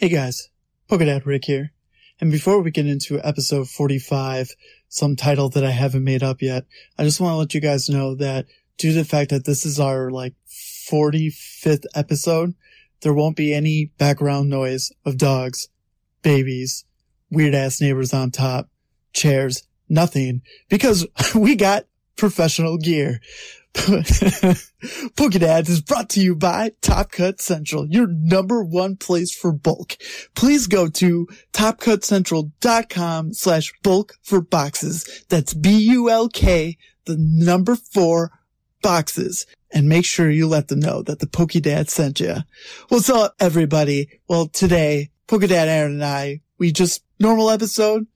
Hey guys, Pokedad Rick here. And before we get into episode 45, some title that I haven't made up yet, I just want to let you guys know that due to the fact that this is our like 45th episode, there won't be any background noise of dogs, babies, weird ass neighbors on top, chairs, nothing, because we got professional gear. Pokedads is brought to you by Top Cut Central, your number one place for bulk. Please go to topcutcentral.com slash bulk for boxes. That's B-U-L-K, the number four boxes. And make sure you let them know that the Pokedad sent you. What's up, everybody? Well, today, Pokedad Aaron and I, we just, normal episode,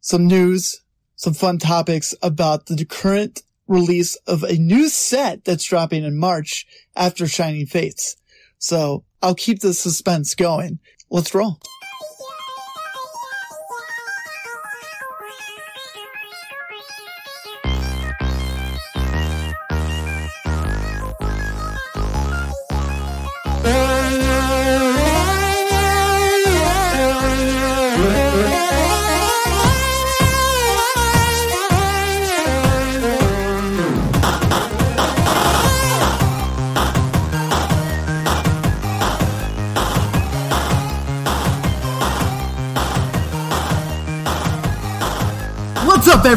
some news, some fun topics about the current release of a new set that's dropping in March after Shining Fates. So I'll keep the suspense going. Let's roll.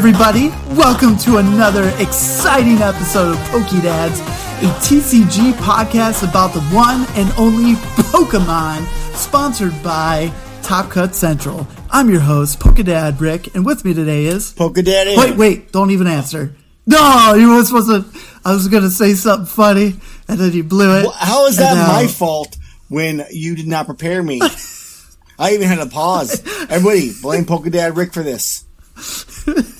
Everybody? Welcome to another exciting episode of Pokedads, a TCG podcast about the one and only Pokemon, sponsored by Top Cut Central. I'm your host, Pokedad Rick, and with me today is. Pokedad Wait, wait, don't even answer. No, you were supposed to. I was going to say something funny, and then you blew it. Well, how is that my fault when you did not prepare me? I even had to pause. Everybody, blame Pokedad Rick for this.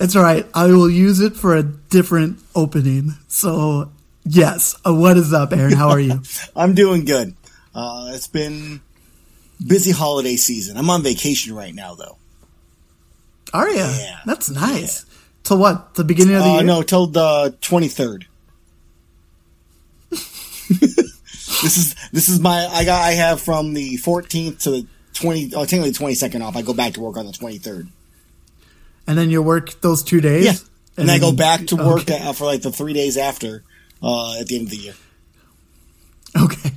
It's all right. I will use it for a different opening. So, yes. Uh, what is up, Aaron? How are you? I'm doing good. Uh, it's been busy holiday season. I'm on vacation right now, though. Are you? Yeah. That's nice. Till what? The beginning of the Uh, year? no, till the 23rd. this is this is my I got I have from the 14th to the 20 oh technically the 22nd off. I go back to work on the 23rd. And then you work those two days? Yeah, and, I go back to work Okay. uh, for like the three days after uh, at the end of the year. Okay.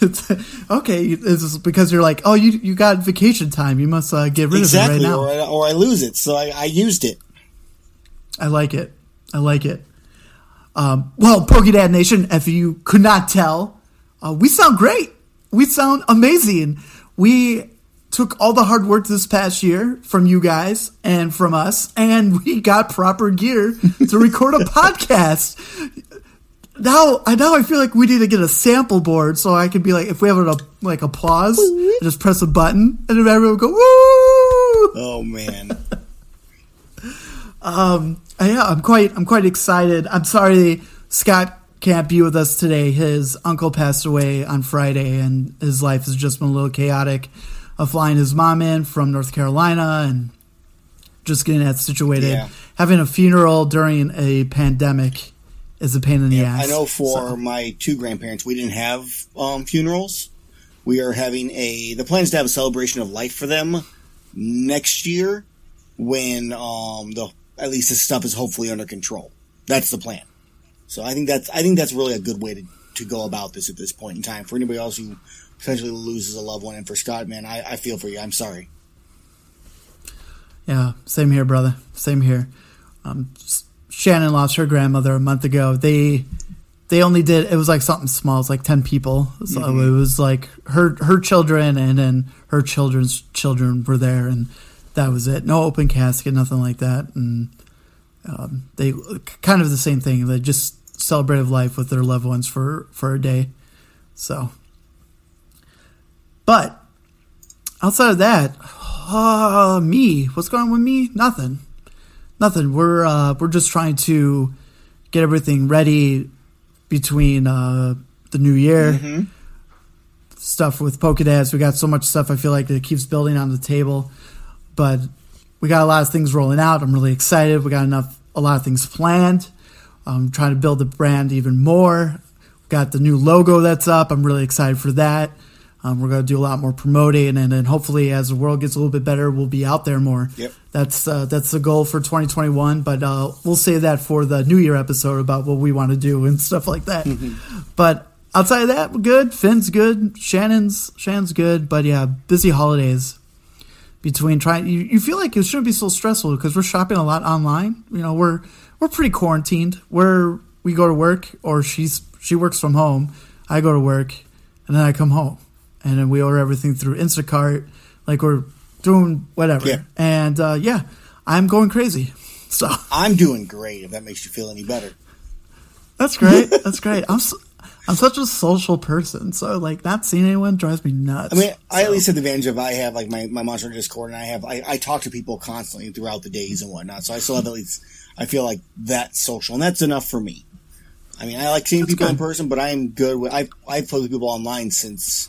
It's- okay. It's because you're like, oh, you you got vacation time. You must uh, get rid exactly, of it right now. or, I, or I lose it. So I, I used it. I like it. I like it. Um, well, Pokedad Nation, if you could not tell, uh, we sound great. We sound amazing. We took all the hard work this past year from you guys and from us, and we got proper gear to record a podcast. Now, I now I feel like we need to get a sample board so I can be like, if we have a like applause, I just press a button and then everyone will go woo. Oh man, Uh, yeah, I'm quite I'm quite excited. I'm sorry Scott can't be with us today. His uncle passed away on Friday, and his life has just been a little chaotic. Of flying his mom in from North Carolina and just getting that situated. Yeah. Having a funeral during a pandemic is a pain in the ass. I know for So, my two grandparents, we didn't have um, funerals. We are having a the plan is to have a celebration of life for them next year when um the at least this stuff is hopefully under control. That's the plan. So I think that's I think that's really a good way to, to go about this at this point in time. For anybody else who potentially loses a loved one, and for Scott, man, I, I feel for you. I'm sorry. Yeah, same here, brother. Same here. Um, Shannon lost her grandmother a month ago. They they only did it was like something small. It's like ten people. So it was like her her children and then her children's children were there, and that was it. No open casket, nothing like that. And um, they kind of the same thing. They just celebrated life with their loved ones for for a day. So, but outside of that, uh, me. What's going on with me? Nothing. Nothing. We're uh, we're just trying to get everything ready between uh, the new year. Stuff with Pokedads. We got so much stuff. I feel like it keeps building on the table, but we got a lot of things rolling out. I'm really excited. We got enough, a lot of things planned. I'm trying to build the brand even more. Got the new logo that's up. I'm really excited for that. Um, we're going to do a lot more promoting, and then hopefully, as the world gets a little bit better, we'll be out there more. Yep. That's uh, that's the goal for 2021. But uh, we'll save that for the New Year episode about what we want to do and stuff like that. but outside of that, we're good. Finn's good. Shannon's Shannon's good. But yeah, busy holidays. Between trying, you, you feel like it shouldn't be so stressful because we're shopping a lot online. You know, we're we're pretty quarantined. Where we go to work, or she's she works from home. I go to work, and then I come home and then we order everything through Instacart, like we're doing whatever. Yeah. And uh, yeah, I'm going crazy. So I'm doing great. If that makes you feel any better. that's great. That's great. I'm s- I'm such a social person, so like not seeing anyone drives me nuts. I mean, I at least have the advantage of I have like my, my Monster Discord, and I have I, I talk to people constantly throughout the days and whatnot. So I still have at least I feel like that's social, and that's enough for me. I mean, I like seeing That's people in person, but I am good with I I've played with people online since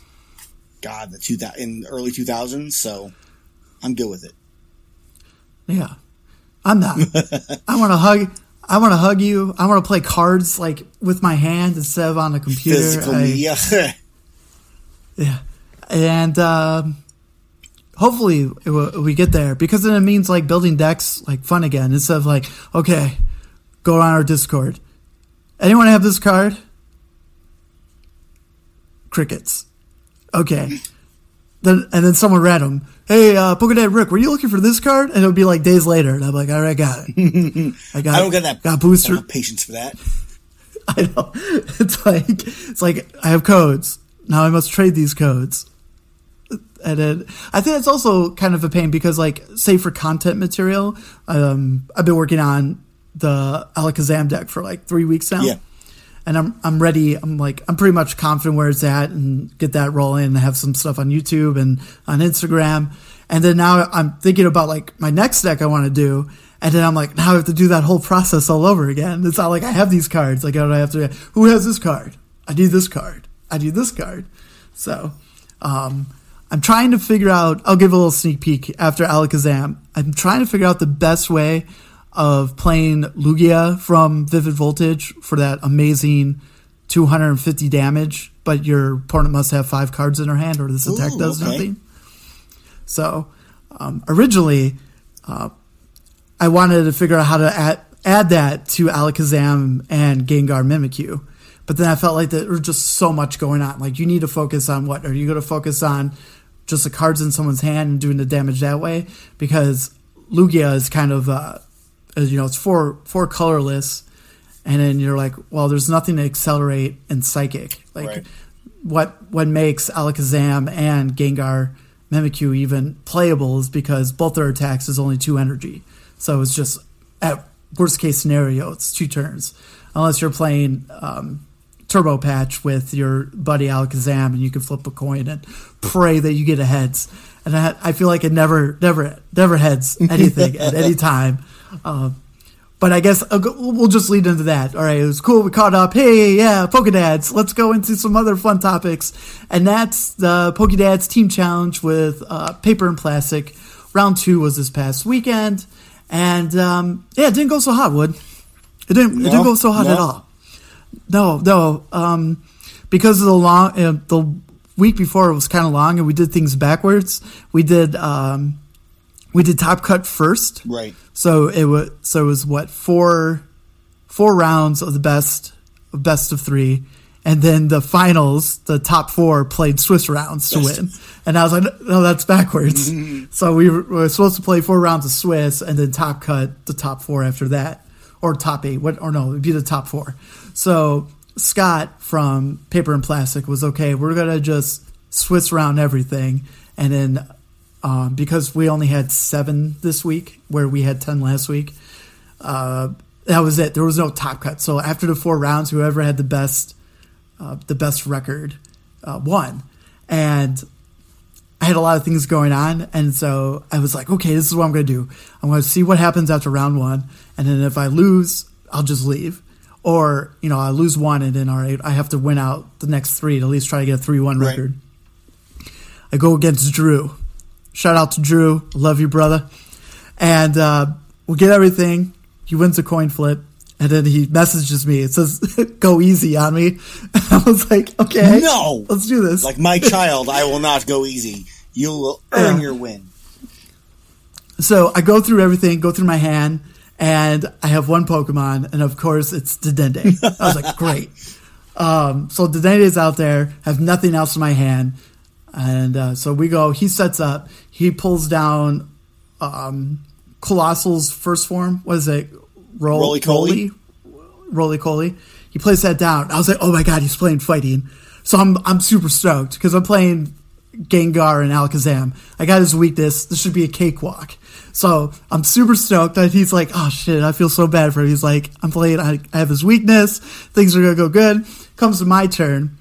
God the two thousand in early two thousands, so I'm good with it. yeah, I'm not. I want to hug. I want to hug you. I want to play cards like with my hand instead of on the computer. Physical I- media, Yeah, and um, hopefully it will, we get there because then it means like building decks like fun again instead of like okay, go on our Discord. Anyone have this card? Crickets. Okay. Then and then someone random. Hey, uh, Pokedad Rick, were you looking for this card? And it'll be like days later, and I'm like, all right, I got it. I got. I don't get that. Got I booster. don't have patience for that. I know. It's like it's like I have codes. Now I must trade these codes. And then I think it's also kind of a pain because like say for content material, um, I've been working on the Alakazam deck for like three weeks now. Yeah. And I'm I'm ready. I'm like I'm pretty much confident where it's at and get that rolling and have some stuff on YouTube and on Instagram. And then now I'm thinking about like my next deck I want to do. And then I'm like, now I have to do that whole process all over again. It's not like I have these cards. Like, I have to, who has this card? I need this card. I need this card. So, um, I'm trying to figure out, I'll give a little sneak peek after Alakazam. I'm trying to figure out the best way of playing Lugia from Vivid Voltage for that amazing 250 damage, but your opponent must have five cards in her hand or this attack Ooh, does okay. nothing. So, um, originally, uh, I wanted to figure out how to add, add that to Alakazam and Gengar Mimikyu. But then I felt like there was just so much going on. Like, you need to focus on what? Are you going to focus on just the cards in someone's hand and doing the damage that way? Because Lugia is kind of, uh, as you know, it's four, four colorless. And then you're like, well, there's nothing to accelerate in Psychic. Like, Right. what what makes Alakazam and Gengar Mimikyu even playable is because both their attacks is only two energy. So it's just at worst case scenario, it's two turns. Unless you're playing um, Turbo Patch with your buddy Alakazam and you can flip a coin and pray that you get a heads. And I, I feel like it never, never, never heads anything at any time. Um, but I guess we'll just lead into that. All right, it was cool. We caught up. Hey, yeah, Pokedads. Let's go into some other fun topics. And that's the Pokedads Team Challenge with uh, paper and plastic. Round two was this past weekend. And um, yeah, it didn't go so hot, Wood. It didn't, it didn't go so hot no. at all. No, no. Um, because of the long, uh, the week before it was kind of long and we did things backwards. We did, um, we did Top Cut first. Right. So it was so it was what four four rounds of the best of best of three, and then the finals, the top four played Swiss rounds to Yes. win. And I was like, no, that's backwards. so we were, we were supposed to play four rounds of Swiss, and then top cut the top four after that, or top eight. What or no, it'd be the top four. So Scott from Paper and Plastic was okay. We're gonna just Swiss round everything, and then um, because we only had seven this week, where we had ten last week. Uh, that was it. There was no top cut. So after the four rounds, whoever had the best, uh, the best record, uh, won. And I had a lot of things going on, and so I was like, okay, this is what I'm going to do. I'm going to see what happens after round one, and then if I lose, I'll just leave. Or you know, I lose one, and then all right, I have to win out the next three to at least try to get a three-one Right. record. I go against Drew. Shout out to Drew. Love you, brother. And uh, we get everything. He wins a coin flip. And then he messages me. It says, "Go easy on me." And I was like, "Okay, No! let's do this." Like my child, I will not go easy. You will earn Yeah. your win. So I go through everything, go through my hand, and I have one Pokemon, and of course it's Dedenne. I was like, great. Um, so Dedenne is out there, have nothing else in my hand, and uh, so we go. He sets up. He pulls down um, Coalossal's first form. What is it? Roll, Roly-Poly? Roly Coly. He plays that down. I was like, oh my god, he's playing fighting. So I'm I'm super stoked because I'm playing Gengar and Alakazam. I got his weakness. This should be a cakewalk. So I'm super stoked that he's like, oh shit, I feel so bad for him. He's like, I'm playing. I, I have his weakness. Things are gonna go good. Comes to my turn,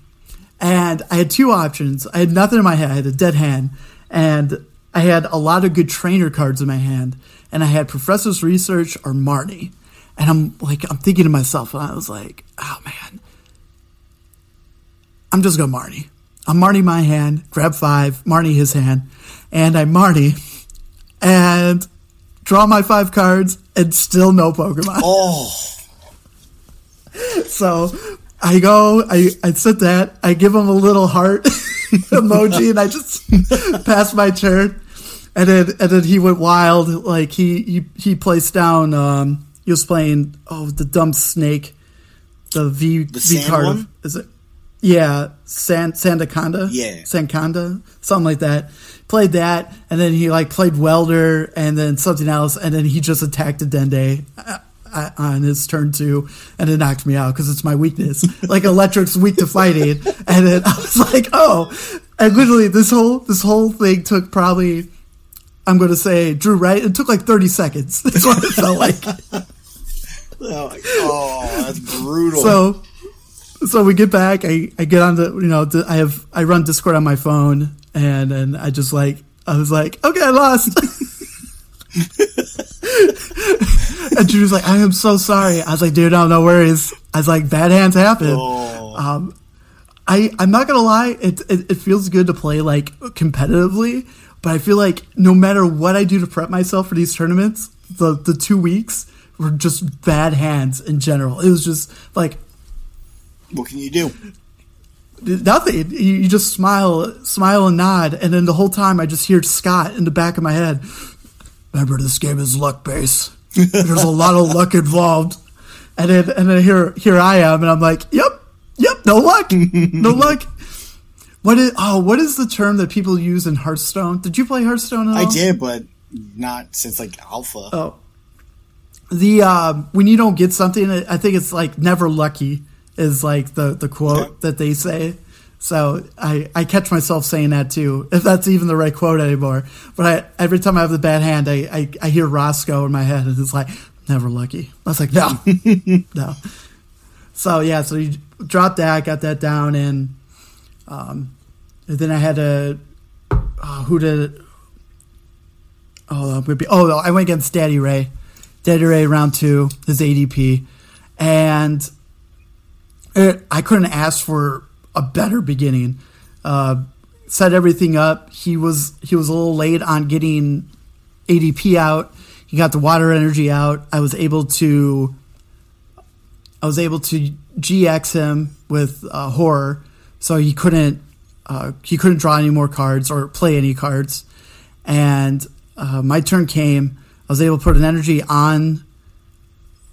and I had two options. I had nothing in my hand. I had a dead hand, and I had a lot of good trainer cards in my hand, and I had Professor's Research or Marnie. And I'm like, I'm thinking to myself, and I was like, oh man, I'm just going to Marnie. I'm Marnie my hand, grab five, Marnie his hand, and I Marnie and draw my five cards and still no Pokemon. Oh, So I go, I, I sit that, I give him a little heart emoji, and I just pass my turn. And then, and then he went wild. Like he, he, he placed down. Um, he was playing. Oh, the dumb snake, the V the V card. one? Is it? Yeah, San Sandaconda. Yeah. Sanconda, something like that. Played that, and then he like played welder, and then something else, and then he just attacked a Dedenne uh, uh, on his turn two, and it knocked me out because it's my weakness. like electric's weak to fighting, and then I was like, oh, and literally this whole this whole thing took probably. I'm going to say Drew right. It took like 30 seconds. That's what it felt like. oh, that's brutal. so so we get back i i get on the you know the, i have i run discord on my phone and and i just like i was like okay i lost and Drew's like i am so sorry i was like dude no no worries i was like bad hands happen oh, um i i'm not gonna lie it, it it feels good to play like competitively but i feel like no matter what i do to prep myself for these tournaments the the two weeks were just bad hands in general it was just like what can you do? nothing. You, you just smile, smile and nod, and then the whole time I just hear Scott in the back of my head. Remember, this game is luck based. There's a lot of luck involved, and then and then here here I am, and I'm like, yep, yep, no luck, no luck. What is oh what is the term that people use in Hearthstone? Did you play Hearthstone? I did, but not since like alpha. Oh, the uh, when you don't get something, I think it's like never lucky is like the the quote Okay. that they say. So I I catch myself saying that too, if that's even the right quote anymore. But I every time I have the bad hand, I I, I hear Roscoe in my head, and it's like never lucky. I was like no, no. So yeah, so you dropped that, got that down, and um, and then I had to oh, who did? Oh, I'm gonna be, oh, I went against Daddy Ray. Daddy Ray round two, his ADP, and it, I couldn't ask for a better beginning. Uh, set everything up. He was he was a little late on getting ADP out. He got the water energy out. I was able to I was able to GX him with uh, horror, so he couldn't uh, he couldn't draw any more cards or play any cards. And uh, my turn came. I was able to put an energy on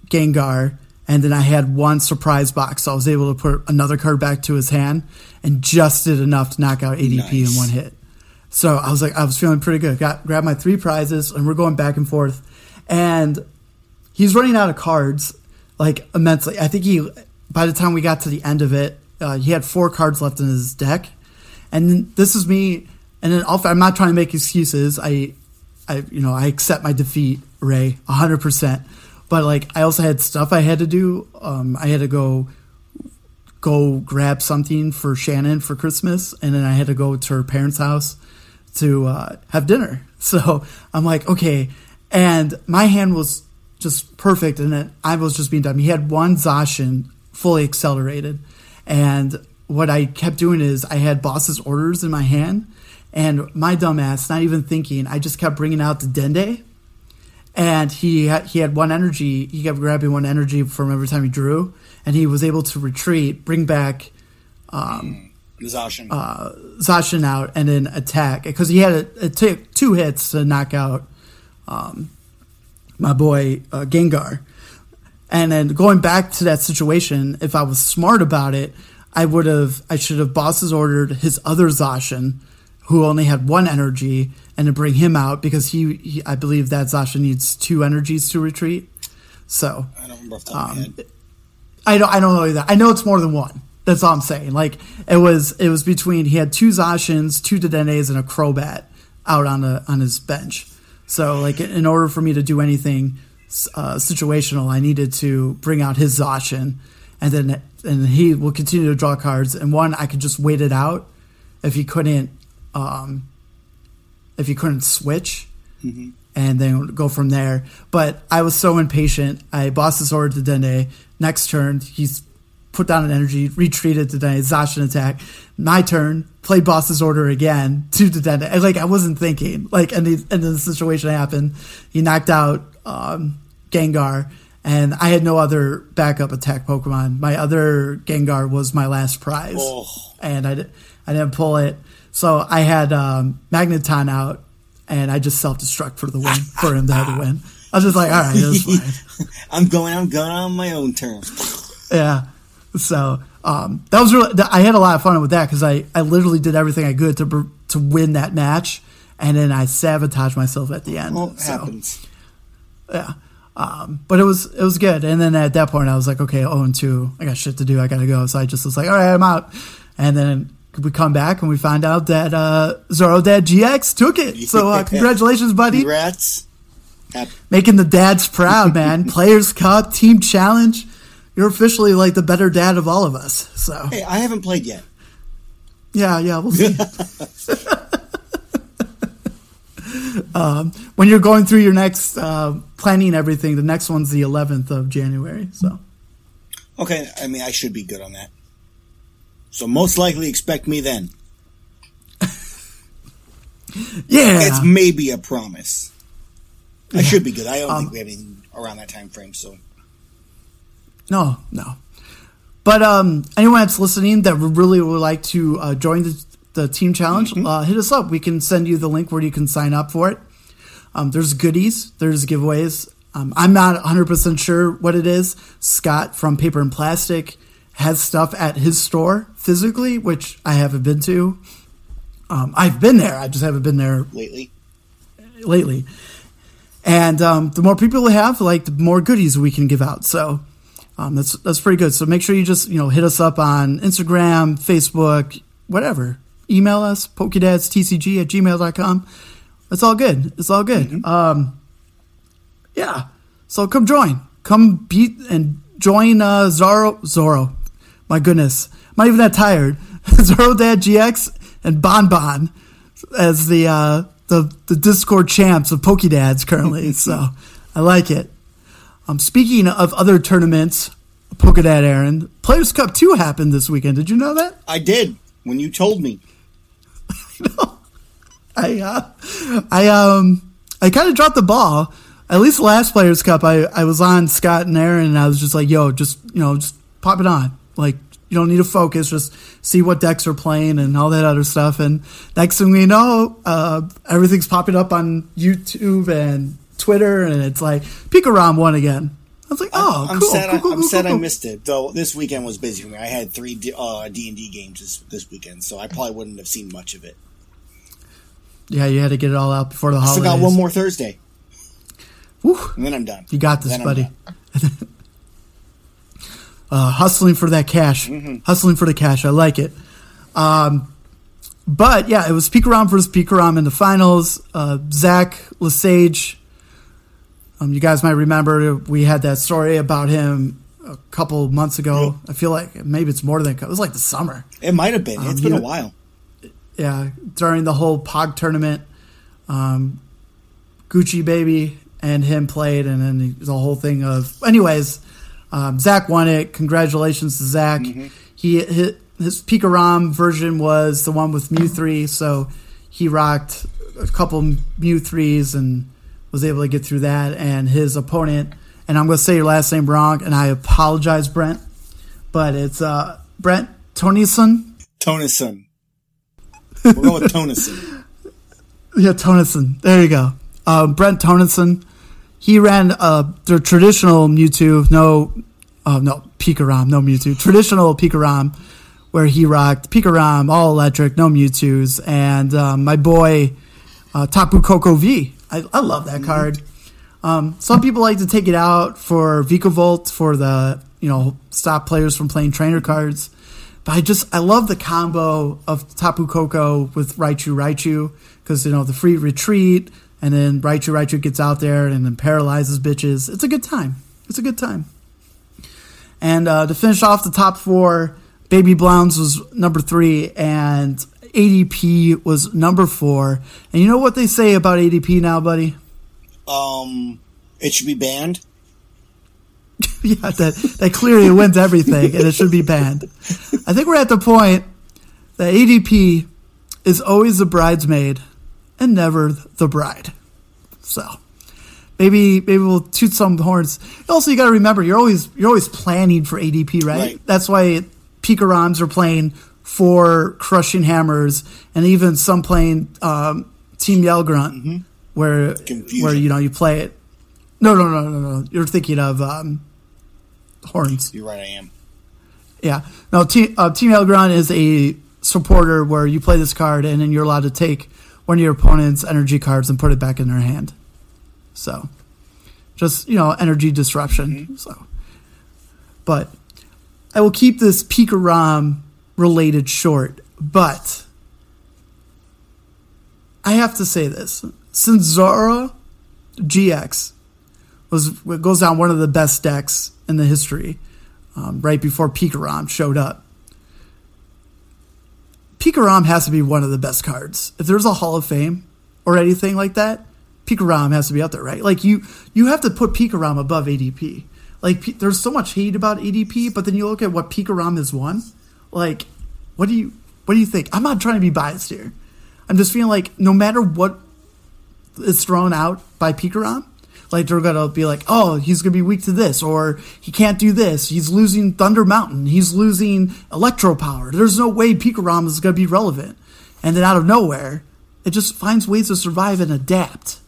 Gengar, and then I had one surprise box. So I was able to put another card back to his hand, and just did enough to knock out ADP Nice. in one hit. So I was like, I was feeling pretty good. Got grabbed my three prizes, and we're going back and forth. And he's running out of cards like immensely. I think he, by the time we got to the end of it, uh, he had four cards left in his deck. And this is me. And then I'm not trying to make excuses. I, I, you know, I accept my defeat, Ray, 100%. But like, I also had stuff I had to do. Um, I had to go go grab something for Shannon for Christmas, and then I had to go to her parents' house to uh, have dinner. So I'm like, okay. And my hand was just perfect, and then I was just being dumb. He had one Zacian fully accelerated, and what I kept doing is I had boss's orders in my hand, and my dumbass, not even thinking, I just kept bringing out the Dedenne, and he had, he had one energy. He kept grabbing one energy from every time he drew, and he was able to retreat, bring back Zacian. uh, Zacian out, and then attack because he had a, it took two hits to knock out um, my boy uh, Gengar. And then going back to that situation, if I was smart about it, I would have I should have bosses ordered his other Zacian, who only had one energy, and to bring him out because he, he I believe that Zacian needs two energies to retreat. So I don't remember off the top of my um. I don't I don't know either. I know it's more than one. That's all I'm saying. Like it was it was between he had two Zacians, two Dedennes, and a Crobat out on the on his bench. So like in order for me to do anything uh, situational, I needed to bring out his Zacian, and then and he will continue to draw cards. And one I could just wait it out if he couldn't um, if he couldn't switch and then go from there. But I was so impatient. I bossed his order to Dedenne. Next turn, he's put down an energy, retreated to Dedenne, Zacian attack. My turn, played boss's order again to Dedenne. And, Like I wasn't thinking. Like and, the, and then the situation happened. He knocked out um, Gengar. And I had no other backup attack Pokemon. My other Gengar was my last prize Oh. and I, I didn't pull it. So I had um, Magneton out, and I just self destruct for the win for him to have the win. I was just like, all right, that's fine. I'm going. I'm going on my own terms. Yeah. So um, that was really. I had a lot of fun with that because I, I literally did everything I could to to win that match, and then I sabotaged myself at the end. Well, it so happens. Yeah. Um, but it was it was good. And then at that point, I was like, okay, oh and two, I got shit to do. I gotta go. So I just was like, all right, I'm out. And then we come back and we find out that uh, Zoro Dad GX took it. So uh, congratulations, buddy, Congrats. Making the dads proud, man. Players Cup, Team Challenge. You're officially like the better dad of all of us. So Hey, I haven't played yet. yeah, yeah, we'll see. um, when you're going through your next uh, planning everything, the next one's the 11th of January. So. Okay, I mean, I should be good on that. So most likely expect me then. Yeah. It's maybe a promise. I should be good. I don't Um, think we have anything around that time frame. So No, no. But um, anyone that's listening that really would like to uh, join the, the team challenge, uh, hit us up. We can send you the link where you can sign up for it. Um, there's goodies, there's giveaways. Um, I'm not 100% sure what it is. Scott from Paper and Plastic has stuff at his store physically, which I haven't been to. Um, I've been there, I just haven't been there lately, lately. And um, the more people we have, like the more goodies we can give out. So um, that's that's pretty good. So make sure you just you know hit us up on Instagram, Facebook, whatever. Email us pokedadsTCG at gmail.com. It's all good. It's all good. Um, yeah. So come join. Come beat and join uh, Zoro. Zoro. My goodness. I'm not even that tired. Zoro Dad GX and Bon Bon as the uh, the the Discord champs of Pokedads currently. so I like it. Um, speaking of other tournaments, Pokedad Aaron, Players Cup two happened this weekend. Did you know that? I did when you told me. I uh, I um I kind of dropped the ball. At least last Players Cup, I I was on Scott and Aaron, and I was just like, "Yo, just you know, just pop it on. Like you don't need to focus. Just see what decks are playing and all that other stuff." And next thing we know, uh, everything's popping up on YouTube and Twitter, and it's like Pikarom won again. I was like, "Oh, I'm cool, sad. cool, I, cool, I'm sad I missed it. Though this weekend was busy for me. I had three uh, D and D games this, this weekend, so I probably wouldn't have seen much of it. Yeah, you had to get it all out before the I holidays. still got one more Thursday, and then I'm done. You got this, buddy. uh, hustling for that cash, hustling for the cash. I like it. Um, but yeah, it was Pikarom versus Pikarom in the finals. Uh, Zach Lesage. Um, you guys might remember we had that story about him a couple months ago. I feel like maybe it's more than it was like the summer. It might have been. It's been a while. Yeah, during the whole Pog tournament, um, Gucci baby and him played, and then the whole thing of. Anyways, um, Zach won it. Congratulations to Zach. He his, his Pikarom version was the one with Mew three, so he rocked a couple Mew threes and was able to get through that, and his opponent. And I'm going to say your last name wrong, and I apologize, Brent, but it's uh, Brent Tonison. Tonison. We're going with Tonison. Yeah, Tonison. There you go. Um, Brent Tonison. He ran uh, the traditional Mewtwo, no, uh, no Pikarom, no Mewtwo, traditional Pikarom, where he rocked Pikarom, all electric, no Mewtwo's, and um, my boy uh, Tapu Koko V. I, I love that card. Um, some people like to take it out for Vikavolt for the you know stop players from playing trainer cards, but I just I love the combo of Tapu Koko with Raichu Raichu because you know the free retreat and then Raichu Raichu gets out there and then paralyzes bitches. It's a good time. It's a good time. And uh, to finish off the top four, Baby Blounds was number three, and ADP was number four. And you know what they say about ADP now, buddy? Um, it should be banned. yeah, that that clearly wins everything, and it should be banned. I think we're at the point that ADP is always the bridesmaid and never the bride. So maybe maybe we'll toot some horns. Also, you got to remember you're always you're always planning for ADP, right? Right. That's why Pikaroms are playing for Crushing Hammers, and even some playing um, Team Yell Grunt, where Confusion. where you know you play it. No, no, no, no, no. You're thinking of um, horns. You're right, I am. Yeah. Now, Team, uh, Team Yell Grunt is a supporter where you play this card and then you're allowed to take one of your opponent's energy cards and put it back in their hand. So, just, you know, energy disruption. So, but I will keep this Pikarom related short, but I have to say this. Since Zora GX was goes down one of the best decks in the history, um, right before Pikarom showed up. Pikarom has to be one of the best cards. If there's a Hall of Fame or anything like that, Pikarom has to be out there, right? Like you, you have to put Pikarom above ADP. Like P- there's so much hate about ADP, but then you look at what Pikarom has won. Like, what do you, what do you think? I'm not trying to be biased here. I'm just feeling like no matter what is thrown out by Pikarom, like they're gonna be like, oh, he's gonna be weak to this, or he can't do this. He's losing Thunder Mountain. He's losing Electro Power. There's no way Pikarom is gonna be relevant. And then out of nowhere, it just finds ways to survive and adapt.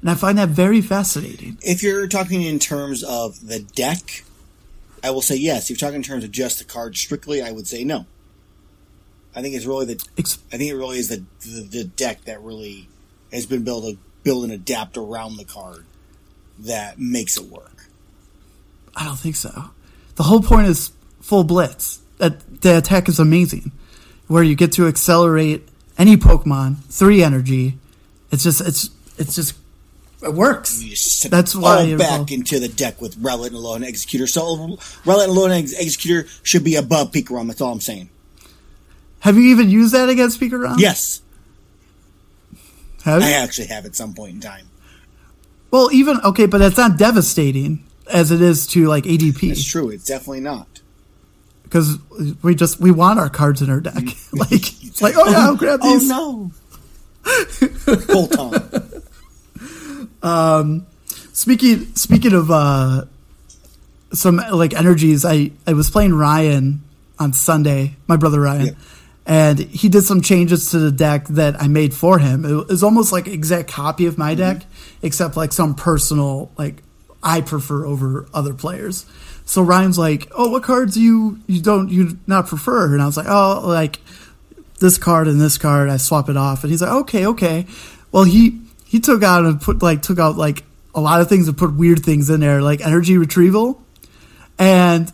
And I find that very fascinating. If you're talking in terms of the deck, I will say yes. If you're talking in terms of just the card strictly, I would say no. I think it's really the Ex- I think it really is the the, the deck that really has been built to build and adapt around the card that makes it work. I don't think so. The whole point is full blitz. That the attack is amazing, where you get to accelerate any Pokemon three energy. It's just it's it's just it works. You just That's why all you're back into the deck with Relic and Alolan Exeggutor. So Relic and Alolan Ex- Exeggutor should be above Pikarom. That's all I'm saying. Have you even used that against Pikarom? Yes, Have you? I actually have at some point in time. Well, even okay, but it's not devastating as it is to like ADP. It's true. It's definitely not. because we just we want our cards in our deck. like it's like oh yeah, I'll grab these. Oh these. no! Bolt on. Speaking speaking of uh, some like energies, I I was playing Ryan on Sunday, my brother Ryan, Yeah. And he did some changes to the deck that I made for him. It was almost like exact copy of my mm-hmm. deck, except like some personal like I prefer over other players. So Ryan's like, "Oh, what cards you you don't you not prefer?" And I was like, "Oh, like this card and this card, I swap it off. And he's like, okay, okay. Well, he he took out and put like took out like a lot of things and put weird things in there, like energy retrieval. And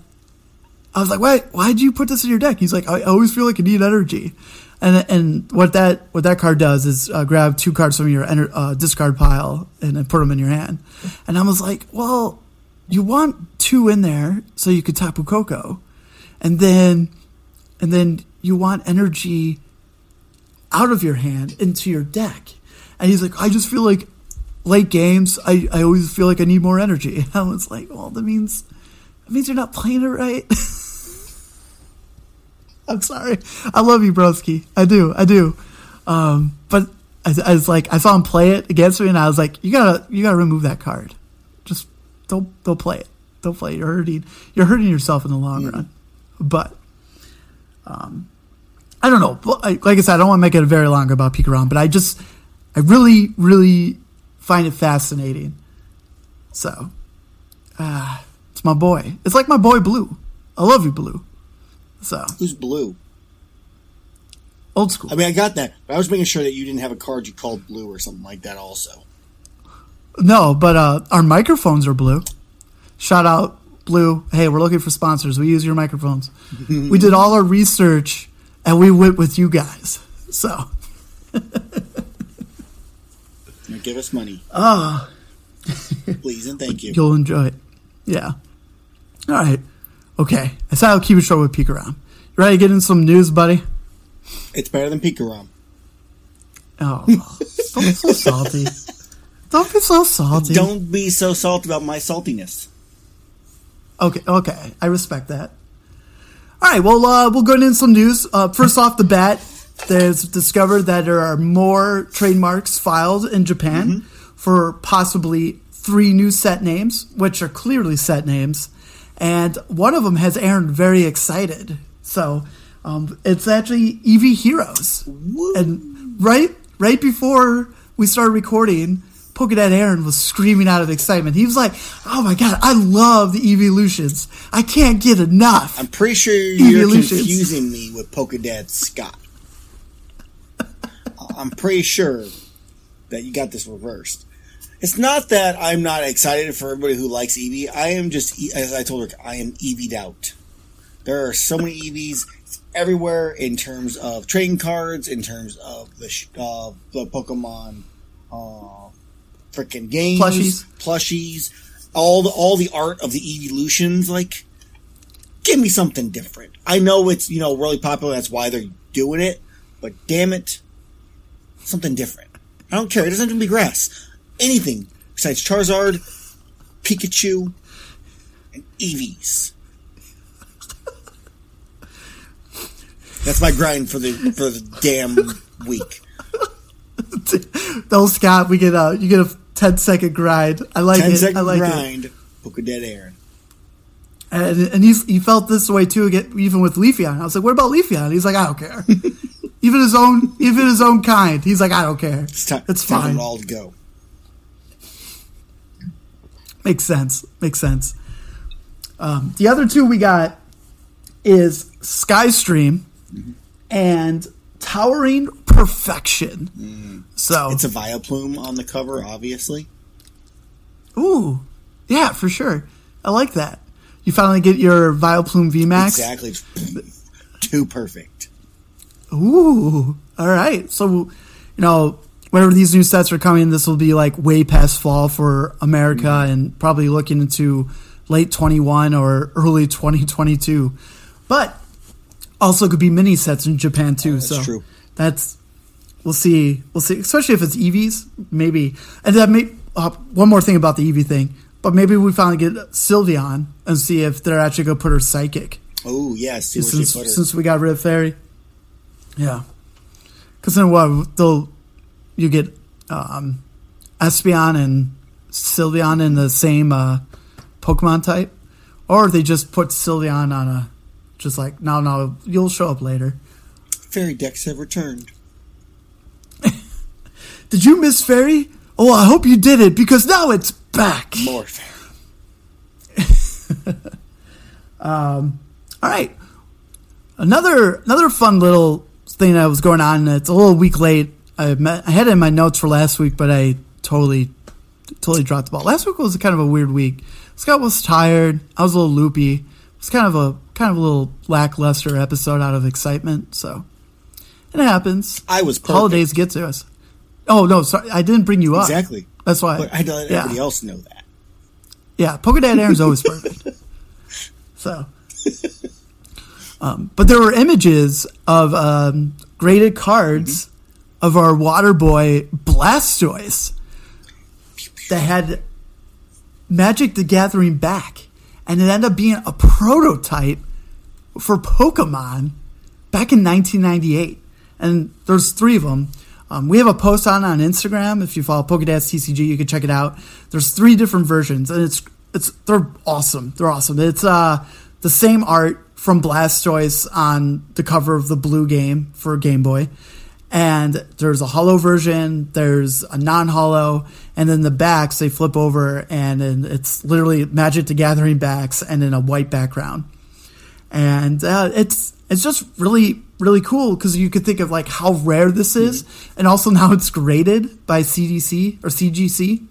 I was like, wait, why'd you put this in your deck? He's like, I always feel like I need energy. And and what that what that card does is uh, grab two cards from your ener- uh, discard pile and then put them in your hand. And I was like, well, you want two in there so you could Tapu Koko, and then and then you want energy out of your hand into your deck. And he's like, I just feel like late games, I, I always feel like I need more energy. I was like, well, that means that means you're not playing it right. I'm sorry. I love you, broski. I do. I do. Um, but I, I was like, I saw him play it against me, and I was like, you gotta, you gotta remove that card. Just don't, don't play it. Don't play it. You're hurting, you're hurting yourself in the long Mm-hmm. run. But, um, I don't know. Like I said, I don't want to make it very long about Pikarom, but I just, I really, really find it fascinating. So, uh, it's my boy. It's like my boy Blue. I love you, Blue. So, Who's blue? old school. I mean, I got that, but I was making sure that you didn't have a card you called blue or something like that. Also, No, but uh, our microphones are blue. Shout out, Blue. Hey, we're looking for sponsors. We use your microphones. we did all our research and we went with you guys. So, give us money, ah, please and thank you. you'll enjoy it. Yeah. All right. Okay. I said I'll keep it short with around. You ready to get in some news, buddy? It's better than Pikarom. Oh, don't be so salty. Don't be so salty. Don't be so salty about my saltiness. Okay, okay, I respect that. All right, well, uh, we'll go into some news. Uh, first off the bat, there's discovered that there are more trademarks filed in Japan for possibly three new set names, which are clearly set names, and one of them has Aaron very excited. So um, it's actually Eevee Heroes, and right right before we started recording. Pokedad Aaron was screaming out of excitement. He was like, "Oh my god, I love the Evolutions! I can't get enough." I'm pretty sure you're Evolutions. confusing me with Pokedad Scott. I'm pretty sure that you got this reversed. It's not that I'm not excited for everybody who likes Eevee. I am just, as I told her, I am Eeveed out. There are so many Eevees everywhere in terms of trading cards, in terms of the uh, the Pokemon uh, freaking games, Plushies. plushies, all the all the art of the evolutions. Like, give me something different. I know it's you know really popular. That's why they're doing it. But damn it, something different. I don't care. It doesn't have to be grass. Anything besides Charizard, Pikachu, and Eevees. That's my grind for the for the damn week. Those Scott, we get a you get a 10 second grind. I like 10 it. second I like it. Book of Dead Aaron. And, and he's, he felt this way too, even with Leafeon. I was like, "What about Leafeon?" He's like, "I don't care." even his own, even his own kind. He's like, "I don't care. It's time. It's fine." all to go. Makes sense. Makes sense. Um, the other two we got is Skystream and Towering Perfection. So It's a Vileplume on the cover, obviously. Ooh, yeah, for sure. I like that. You finally get your Vileplume VMAX. Exactly. Too perfect. Ooh, all right. So, you know, whenever these new sets are coming, this will be like way past fall for America Mm-hmm. and probably looking into late 21 or early 2022. But also could be mini sets in Japan too. Oh, that's so true. that's we'll see. We'll see. Especially if it's Eevees, maybe. And then may, uh, one more thing about the Eevee thing. But maybe we finally get Sylveon and see if they're actually going to put her psychic Oh, yes. See since she put her. since we got rid of Fairy. Yeah, because then what? They'll you get um, Espeon and Sylveon in the same uh, Pokemon type, or they just put Sylveon on a just like no no you'll show up later. Fairy decks have returned. Did you miss Fairy? Oh, I hope you did it because now it's back. More fairy. All right. Another another fun little thing that was going on. It's a little week late. I, met, I had it in my notes for last week, but I totally totally dropped the ball. Last week was kind of a weird week. Scott was tired. I was a little loopy. It was kind of a kind of a little lackluster episode out of excitement. So it happens. I was perfect. Holidays get to us. Oh no, sorry, I didn't bring you up. Exactly. That's why. But I to let yeah. everybody else know that. Yeah, Pokedad Aaron's always perfect. So, um, but there were images of um, graded cards of our water boy Blastoise that had Magic the Gathering back, and it ended up being a prototype for Pokemon back in 1998. And there's three of them. Um, we have a post on on Instagram. If you follow Pokedads TCG, you can check it out. There's three different versions, and it's it's they're awesome. They're awesome. It's uh the same art from Blastoise on the cover of the blue game for Game Boy. And there's a hollow version, there's a non hollow, and then the backs they flip over and, and it's literally Magic the Gathering backs and in a white background. And uh, it's it's just really really cool because you could think of like how rare this is, and also now it's graded by CDC or CGC.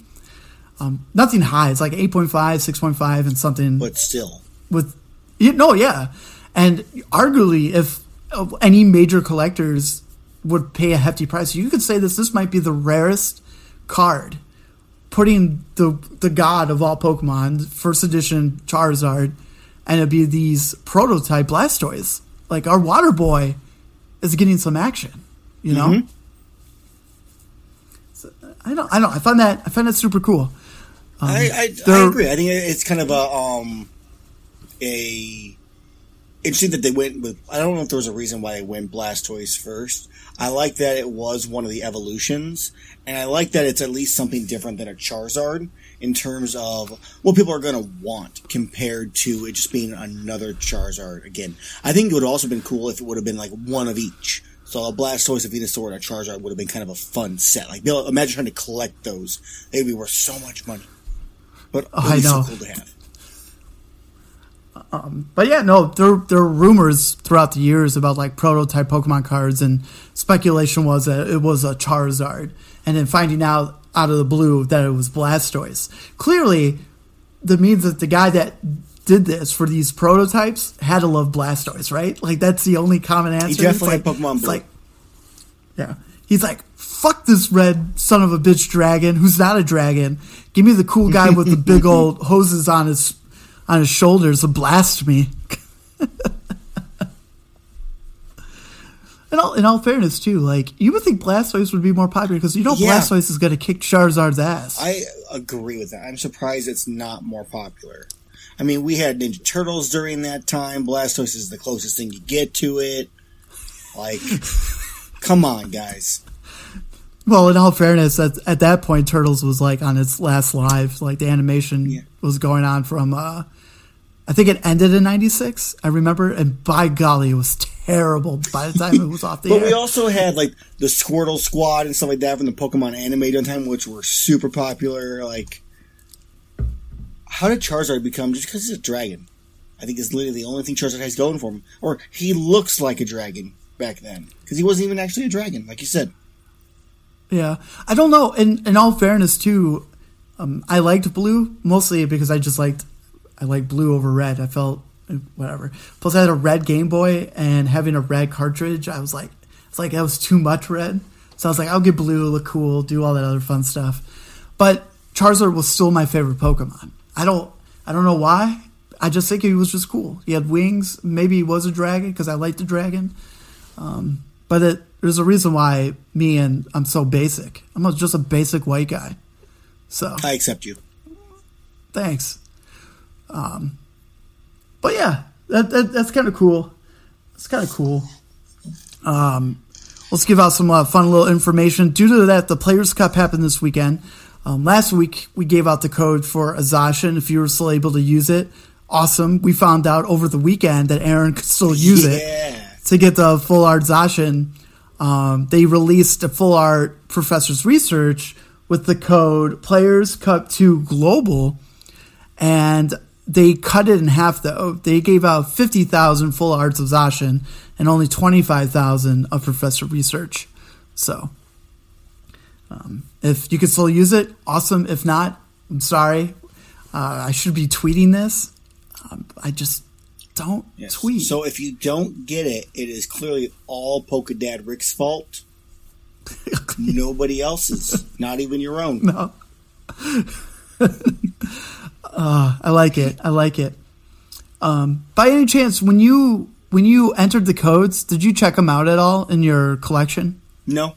Um, nothing high. It's like 8.5, 6.5, and something. But still, with you no, yeah, and arguably, if uh, any major collectors would pay a hefty price, you could say this this might be the rarest card, putting the the god of all Pokemon, first edition Charizard, and it'd be these prototype Blastoise. Like our Water Boy is getting some action, you know. Mhm. So, I don't. I don't. I find that. I find that super cool. Um, I, I, I agree. I think it's kind of a um a interesting that they went with. I don't know if there was a reason why they went Blastoise first. I like that it was one of the evolutions, and I like that it's at least something different than a Charizard in terms of what people are going to want compared to it just being another Charizard again. I think it would have also been cool if it would have been like one of each. So a Blastoise, a Venusaur, and a Charizard would have been kind of a fun set. Like, imagine trying to collect those; they'd be worth so much money. But Oh, I be so know. cool to have. Um, but yeah, no, there there are rumors throughout the years about like prototype Pokemon cards, and speculation was that it was a Charizard, and then finding out out of the blue that it was Blastoise. Clearly, that means that the guy that did this for these prototypes had to love Blastoise, right? Like that's the only common answer. It's definitely like- Pokemon Blue. Like, yeah, he's like, fuck this red son of a bitch dragon who's not a dragon. Give me the cool guy with the big old hoses on his on his shoulders to blast me. in all in all fairness, too, like you would think Blastoise would be more popular because you know Yeah. Blastoise is going to kick Charizard's ass. I agree with that. I'm surprised it's not more popular. I mean, we had Ninja Turtles during that time. Blastoise is the closest thing you get to it. Like, come on, guys. Well, in all fairness, at, at that point, Turtles was like on its last live. Like the animation Yeah. was going on from, uh, I think it ended in '96. I remember, and by golly, it was terrible by the time it was off the But air. we also had like the Squirtle Squad and stuff like that from the Pokemon anime during time, which were super popular. Like, how did Charizard become just because he's a dragon? I think is literally the only thing Charizard has going for him. Or he looks like a dragon back then because he wasn't even actually a dragon, like you said. Yeah, I don't know. In in all fairness, too, um, I liked blue mostly because I just liked I like blue over red. I felt whatever. Plus, I had a red Game Boy and having a red cartridge, I was like, it's like that was too much red. So I was like, I'll get blue, look cool, do all that other fun stuff. But Charizard was still my favorite Pokemon. I don't I don't know why. I just think he was just cool. He had wings. Maybe he was a dragon because I liked the dragon. Um, but it, there's a reason why me and I'm so basic. I'm just a basic white guy. So I accept you. thanks. Um, but yeah, that, that that's kind of cool. It's kind of cool. Um, let's give out some uh, fun little information. Due to that, the Players Cup happened this weekend. Um, last week we gave out the code for a Zacian if you were still able to use it. Awesome. We found out over the weekend that Aaron could still use it to get the full art Zacian, um, they released a full art Professor's Research with the code Players Cup 2 Global, and they cut it in half though. They gave out 50,000 full arts of Zacian and only 25,000 of Professor Research. So, um, if you can still use it, awesome. If not, I'm sorry. Uh, I should be tweeting this. Um, I just don't Yes. tweet. So if you don't get it, it is clearly all Pokedad Rick's fault. Nobody else's, not even your own. No. uh, I like it. I like it. Um, by any chance, when you when you entered the codes, did you check them out at all in your collection? No,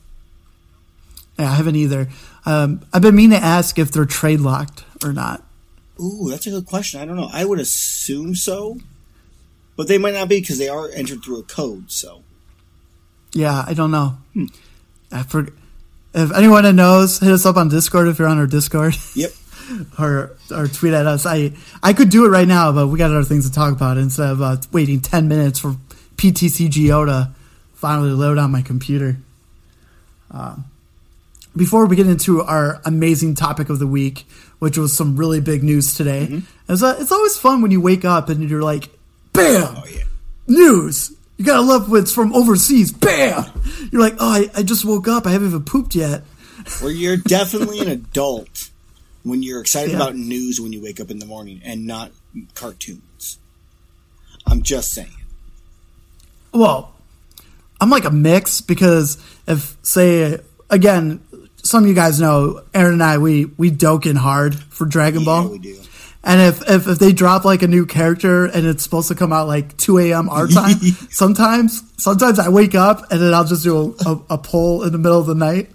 Yeah, I haven't either. Um, I've been meaning to ask if they're trade locked or not. ooh, that's a good question. I don't know. I would assume so, but they might not be because they are entered through a code. So Yeah, I don't know. I for, if anyone knows, hit us up on Discord if you're on our Discord. Yep. or or tweet at us. I I could do it right now, but we got other things to talk about instead of uh, waiting ten minutes for PTCGO to finally load on my computer. Um, before we get into our amazing topic of the week, which was some really big news today, Mm-hmm. it's, uh, it's always fun when you wake up and you're like, "Bam, Oh yeah. news!" You gotta love when it's from overseas. Bam! You're like, "Oh, I, I just woke up. I haven't even pooped yet." Where you're definitely an adult when you're excited Yeah. about news when you wake up in the morning and not cartoons. I'm just saying. Well, I'm like a mix because if say again, some of you guys know Aaron and I we we Dokkan hard for Dragon Yeah, Ball. we do. And if, if if they drop like a new character and it's supposed to come out like two a.m. our time, sometimes sometimes I wake up and then I'll just do a, a, a poll in the middle of the night,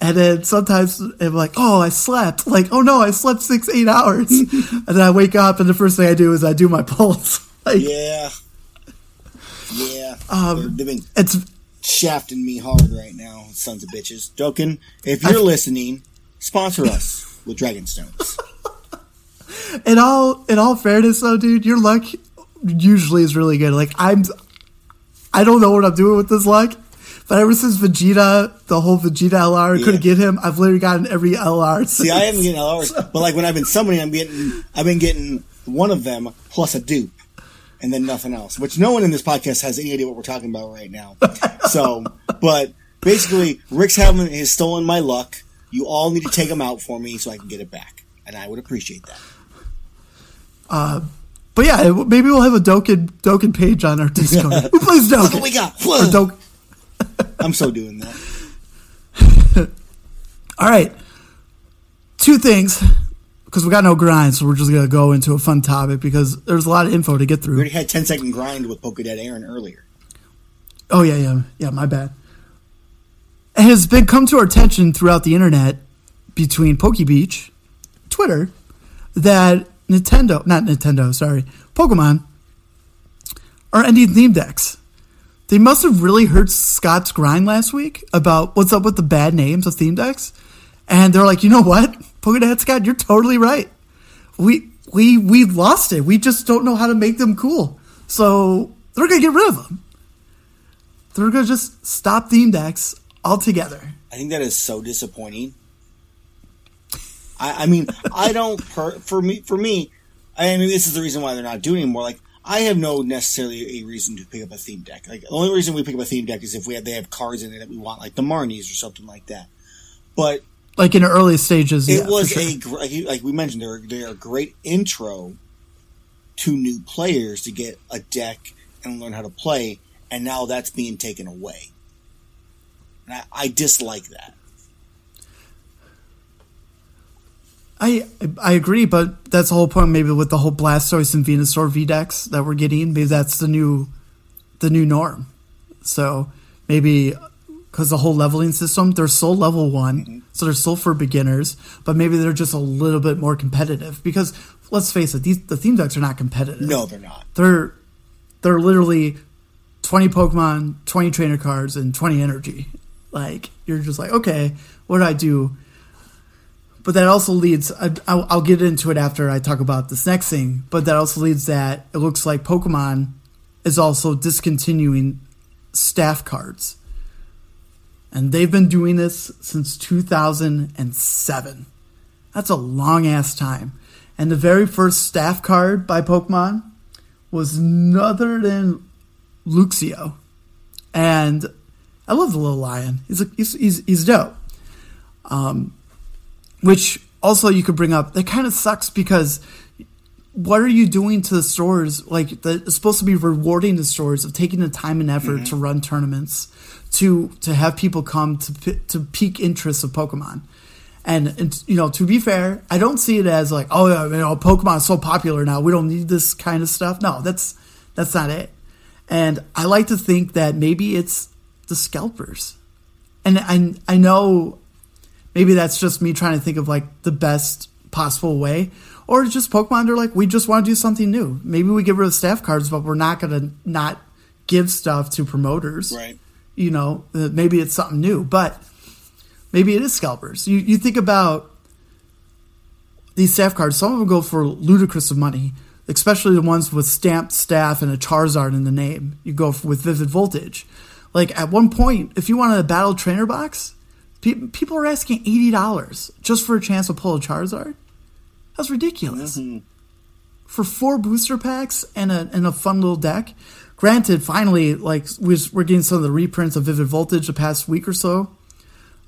and then sometimes I'm like, oh, I slept, like oh no, I slept six eight hours, and then I wake up and the first thing I do is I do my polls. like Yeah. Yeah. Um, They've been it's shafting me hard right now, sons of bitches. Dokkan, if you're listening, sponsor us with Dragonstones. in all in all fairness though, dude, your luck usually is really good. Like I'm I don't know what I'm doing with this luck. But ever since Vegeta, the whole Vegeta LR, couldn't get him. I've literally gotten every LR. See, I haven't getting LRs, but like when I've been summoning, I'm getting, I've been getting one of them plus a dupe, and then nothing else. Which no one in this podcast has any idea what we're talking about right now. So, but basically, Rick's having has stolen my luck. You all need to take him out for me so I can get it back, and I would appreciate that. Uh, but yeah, maybe we'll have a Dokkan Dokkan page on our Discord. Who plays Look Dokkan? what we got. Or Whoa. I'm so doing that. All right, two things because we got no grind, so we're just gonna go into a fun topic because there's a lot of info to get through. We already had 10 second grind with Pokedad Aaron earlier. Oh yeah, yeah, yeah. My bad. It has been come to our attention throughout the internet between PokeBeach, Twitter, that Nintendo, not Nintendo, sorry, Pokemon, are ending theme decks. They must have really heard Scott's grind last week about what's up with the bad names of theme decks, and they're like, you know what, Pokedad Scott, you're totally right. We we we lost it. We just don't know how to make them cool. So they're gonna get rid of them. They're gonna just stop theme decks altogether. I think that is so disappointing. I, I mean, I don't per, for me for me. I mean, this is the reason why they're not doing anymore. Like, I have no necessarily a reason to pick up a theme deck. Like, the only reason we pick up a theme deck is if we have they have cards in it that we want, like the Marnies or something like that. But Like in the early stages, it yeah, was sure. a gr- like, like we mentioned, they're they're a great intro to new players to get a deck and learn how to play. And now that's being taken away. And I, I dislike that. I I agree, but that's the whole point. Maybe with the whole Blastoise and Venusaur V decks that we're getting, maybe that's the new the new norm. So maybe because the whole leveling system, they're still level one, so they're still for beginners, but maybe they're just a little bit more competitive. Because let's face it, these the theme decks are not competitive. No, they're not. they're they're literally 20 pokemon 20 trainer cards and 20 energy like you're just like okay what do i do but that also leads I, I'll, get into it after i talk about this next thing but that also leads that it looks like pokemon is also discontinuing staff cards and they've been doing this since 2007 that's a long ass time and the very first staff card by pokemon was none than Luxio. And I love the little lion. He's a, he's, he's he's dope. Um, which also you could bring up. That kind of sucks because what are you doing to the stores? Like that it's supposed to be rewarding the stores of taking the time and effort to mm-hmm. run tournaments, to to have people come to to peak interest of Pokemon. And, and you know, to be fair, I don't see it as like, oh, you know, Pokemon is so popular now. We don't need this kind of stuff. No, that's that's not it. And I like to think that maybe it's the scalpers. And I I know maybe that's just me trying to think of like the best possible way, or just Pokemon are like we just want to do something new. Maybe we get rid of staff cards, but we're not gonna not give stuff to promoters Right. you know, uh, maybe it's something new. But maybe it is scalpers. You you think about these staff cards. Some of them go for ludicrous of money, especially the ones with stamped staff and a Charizard in the name. You go with Vivid Voltage. Like at one point, if you wanted a battle trainer box, people are asking eighty dollars just for a chance to pull a Charizard. That's ridiculous. For four booster packs and a and a fun little deck. Granted, finally, like we're, we're getting some of the reprints of Vivid Voltage the past week or so.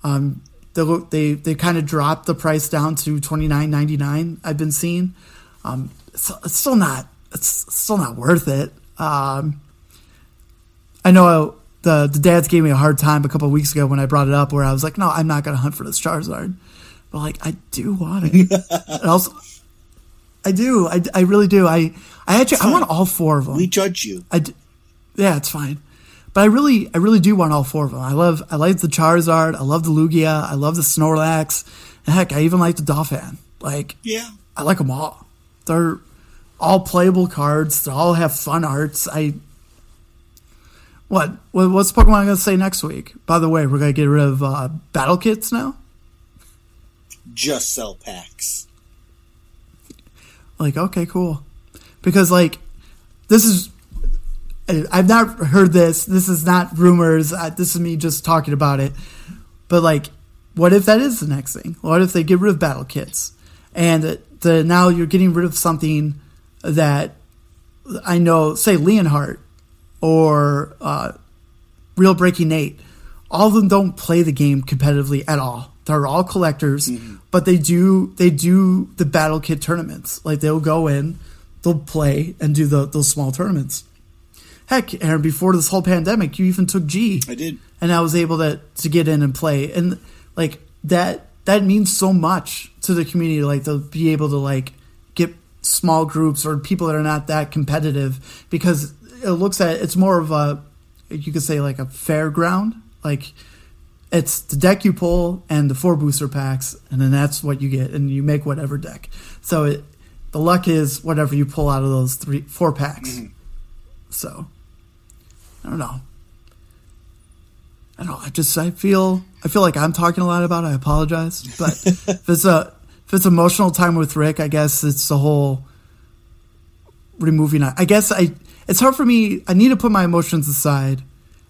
Um, they they they kind of dropped the price down to twenty nine ninety nine. I've been seeing. Um, it's, it's still not it's still not worth it. Um, I know the the dads gave me a hard time a couple of weeks ago when I brought it up, where I was like, "No, I'm not going to hunt for this Charizard," but like I do want it. and also, I do. I, I really do. I I actually I want all four of them. We judge you. I d- yeah, it's fine. But I really, I really do want all four of them. I love, I like the Charizard. I love the Lugia. I love the Snorlax. And heck, I even like the Dolphin. Like, Yeah. I like them all. They're all playable cards. They all have fun arts. I. What? what what's Pokemon going to say next week? By the way, we're going to get rid of uh, battle kits now. Just sell packs. Like, okay, cool. Because like, this is. I've not heard this. This is not rumors. Uh, this is me just talking about it. But like, what if that is the next thing? What if they get rid of battle kits, and the now you're getting rid of something that I know, say Leonhart or uh, Real Breaking Nate, all of them don't play the game competitively at all. They're all collectors, but they do they do the battle kit tournaments. Like they'll go in, they'll play and do the, those small tournaments. Heck, Aaron, before this whole pandemic, you even took G I did. and I was able to to get in and play, and like that that means so much to the community. Like to be able to like get small groups or people that are not that competitive because it looks at it's more of a you could say like a fairground. Like it's the deck you pull and the four booster packs, and then that's what you get, and you make whatever deck. So it, the luck is whatever you pull out of those three four packs. Mm-hmm. So I don't know. I don't know. I just I feel I feel like I'm talking a lot about. It. I apologize, but if it's a if it's emotional time with Rick, I guess it's the whole removing. I guess I it's hard for me. I need to put my emotions aside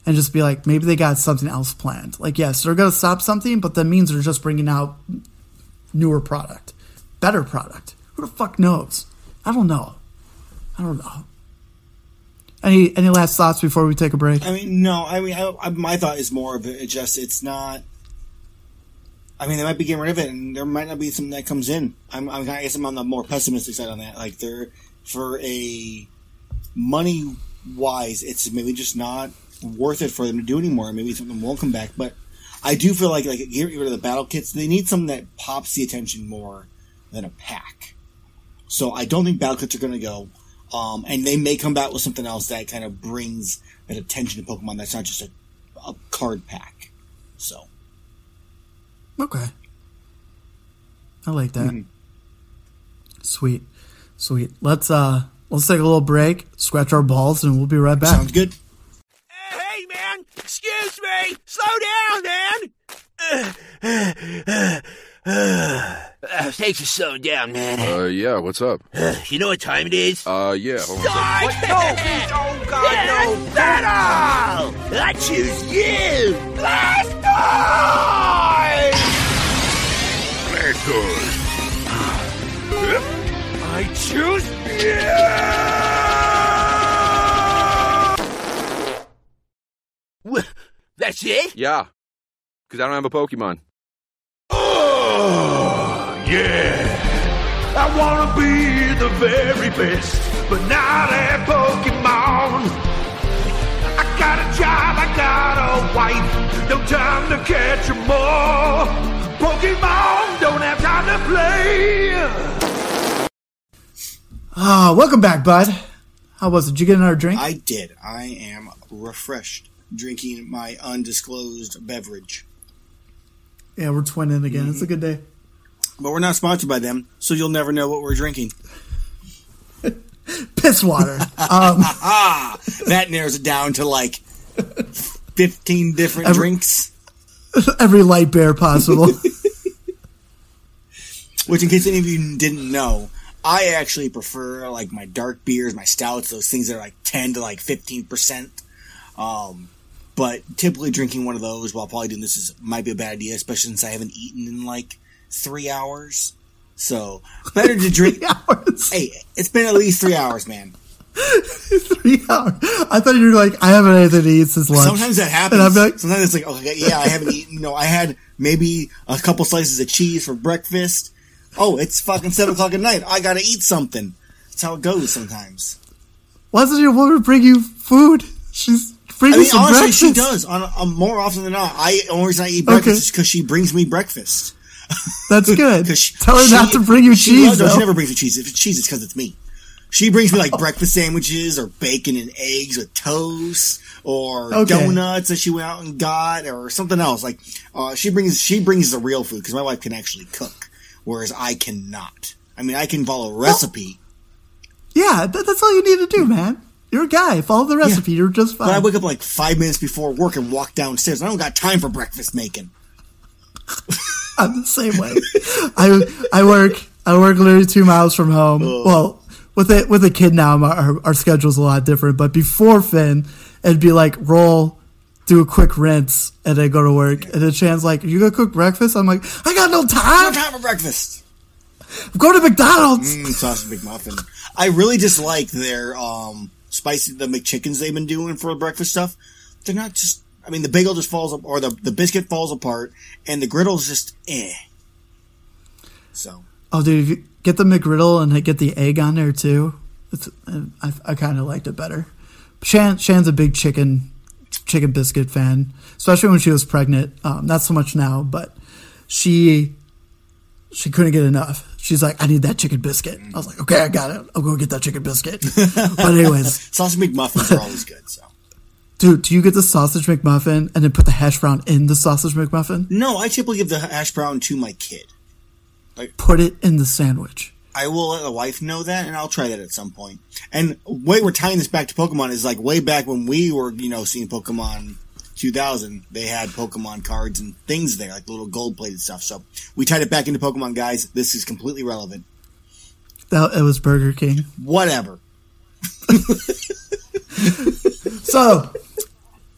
and just be like, maybe they got something else planned. Like, yes, they're gonna stop something, but that means they're just bringing out newer product, better product. Who the fuck knows? I don't know. I don't know. Any any last thoughts before we take a break? I mean, no. I mean, I, I, my thought is more of it. Just it's not. I mean, they might be getting rid of it, and there might not be something that comes in. I'm, I'm I guess I'm on the more pessimistic side on that. Like, they're for a money wise, it's maybe just not worth it for them to do anymore. Maybe something won't come back, but I do feel like like get rid of the battle kits. They need something that pops the attention more than a pack. So I don't think battle kits are going to go. Um, and they may come back with something else that kind of brings that attention to Pokemon. That's not just a, a card pack. So Okay. I like that. Sweet. Sweet. Let's uh let's take a little break, scratch our balls, and we'll be right back. sounds good. Hey, man! Excuse me! Slow down, man! Uh, thanks for slowing down, man. Uh, yeah, what's up? you know what time it is? Uh, yeah, hold on a second. Die! What? No, please! Oh, God, no! Battle! I choose you! Blast I choose you! That's it? Yeah, because I don't have a Pokemon. Oh, yeah. I wanna be the very best, but not at Pokemon. I got a job, I got a wife, no time to catch 'em all. Pokemon don't have time to play. Ah, welcome back, bud. How was it? Did you get another drink? I did. I am refreshed drinking my undisclosed beverage. yeah, we're twinning again. It's a good day. But we're not sponsored by them, so you'll never know what we're drinking. Piss water. um, that narrows it down to like 15 different Every- drinks. every light bear possible. Which, in case any of you didn't know, I actually prefer like my dark beers, my stouts, those things that are like ten to like fifteen percent. Um, but typically drinking one of those while probably doing this is might be a bad idea, especially since I haven't eaten in like three hours. So better to drink. Hours. hey, it's been at least three hours, man. Three hours. I thought you were like, I haven't had anything to eat since lunch. Sometimes that happens. And I'm like, Sometimes it's like, okay, yeah, I haven't eaten. You know, I had maybe a couple slices of cheese for breakfast. Oh, it's fucking seven o'clock at night. I gotta eat something. That's how it goes sometimes. why doesn't your woman bring you food? She's bringing I mean, some honestly, breakfast. she does. On, on more often than not, I only reason I eat breakfast Okay. is because she brings me breakfast. That's good. she- Tell her she- not to bring you she cheese. loves- no, she never brings me cheese. If it's cheese, it's because it's me. She brings me like breakfast sandwiches or bacon and eggs with toast or Okay. donuts that she went out and got or something else. Like uh, she brings she brings the real food because my wife can actually cook, whereas I cannot. I mean, I can follow a recipe, Yeah, that, that's all you need to do, man. You're a guy. Follow the recipe. You're just fine. but I wake up like five minutes before work and walk downstairs. I don't got time for breakfast making. I'm the same way. I I work I work literally two miles from home. Well, with it with a kid now, our our schedule's a lot different. But before Finn, it'd be like roll, do a quick rinse, and then go to work. And then Chan's like, "You gonna cook breakfast?" I'm like, "I got no time. No time for breakfast. Go to McDonald's." Mm, sausage McMuffin. I really dislike their um spicy the McChickens they've been doing for breakfast stuff. They're not just. I mean, the bagel just falls up, or the the biscuit falls apart, and the griddle's just eh. So Oh, dude, if you get the McGriddle and get the egg on there too, it's, I, I kind of liked it better. Shan, Shan's a big chicken chicken biscuit fan, especially when she was pregnant. Um, not so much now, but she she couldn't get enough. She's like, I need that chicken biscuit. I was like, okay, I got it. I'll go get that chicken biscuit. but anyways, sausage McMuffins are always good. So dude, do you get the sausage McMuffin and then put the hash brown in the sausage McMuffin? no, I typically give the hash brown to my kid. Like, Put it in the sandwich. I will let the wife know that, and I'll try that at some point. And way we're tying this back to Pokemon is like way back when we were, you know, seeing Pokemon 2000. They had Pokemon cards and things there, like little gold plated stuff. So we tied it back into Pokemon, guys. This is completely relevant. That it was Burger King. Whatever. So,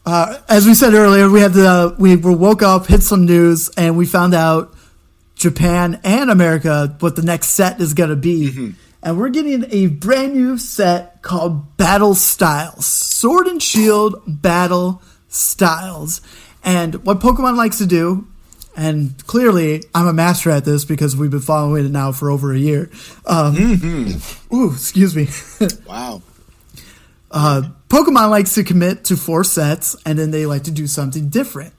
uh, as we said earlier, we had the we were woke up, hit some news, and we found out Japan and America what the next set is going to be, mm-hmm. and we're getting a brand new set called Battle Styles, Sword and Shield Battle Styles, and what Pokemon likes to do. And clearly, I'm a master at this because we've been following it now for over a year. Um, mm-hmm. Ooh, excuse me. Wow. Uh, Pokemon likes to commit to four sets and then they like to do something different.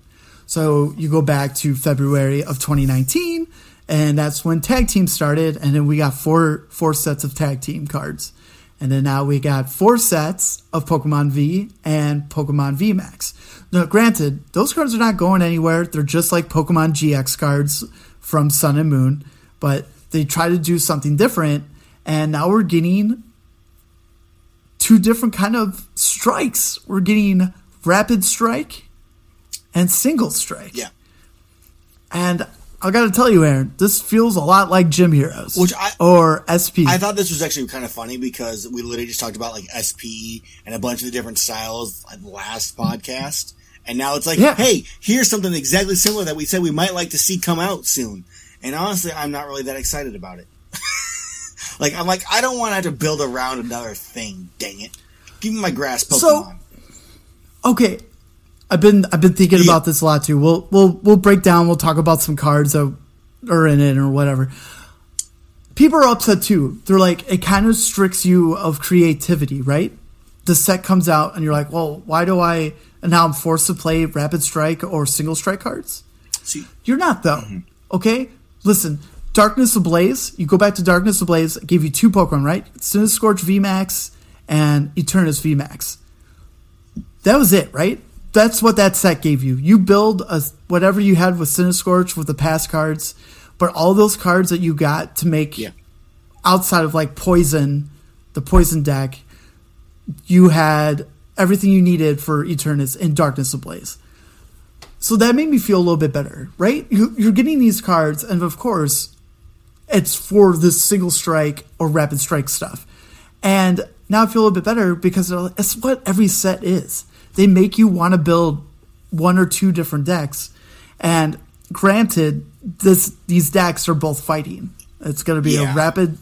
So you go back to February of 2019 and that's when tag team started and then we got four four sets of tag team cards. And then now we got four sets of Pokemon V and Pokemon V Max. Now, granted, those cards are not going anywhere. They're just like Pokemon GX cards from Sun and Moon, but they try to do something different. And now we're getting two different kind of strikes. We're getting rapid strike and single strike. Yeah. And I got to tell you, Aaron, this feels a lot like Gym Heroes, Which I- or SP. I thought this was actually kind of funny because we literally just talked about like SP and a bunch of the different styles like last podcast. And now it's like, Yeah. hey, here's something exactly similar that we said we might like to see come out soon. And honestly, I'm not really that excited about it. like, I'm like, I don't want to have to build around another thing. Dang it. Give me my grass Pokemon. So- okay, I've been I've been thinking Yeah. about this a lot too. We'll we'll we'll break down. We'll talk about some cards that are in it or whatever. People are upset too. They're like it kind of strips you of creativity, right? The set comes out and you're like, well, why do I? And now I'm forced to play rapid strike or single strike cards. See, You're not though. Mm-hmm. Okay? Listen, Darkness Ablaze, you go back to Darkness Ablaze, it gave you two Pokemon, right? Centiskorch VMAX and Eternus VMAX. That was it, right? That's what that set gave you. You build a, whatever you had with Centiskorch with the past cards, but all those cards that you got to make yeah. outside of like poison, the poison deck, you had everything you needed for Eternus and Darkness Ablaze. So that made me feel a little bit better, right? You, you're getting these cards, and of course, it's for this single strike or rapid strike stuff. And now I feel a little bit better because it's what every set is. They make you want to build one or two different decks. And granted, this these decks are both fighting. It's going to be Yeah. a rapid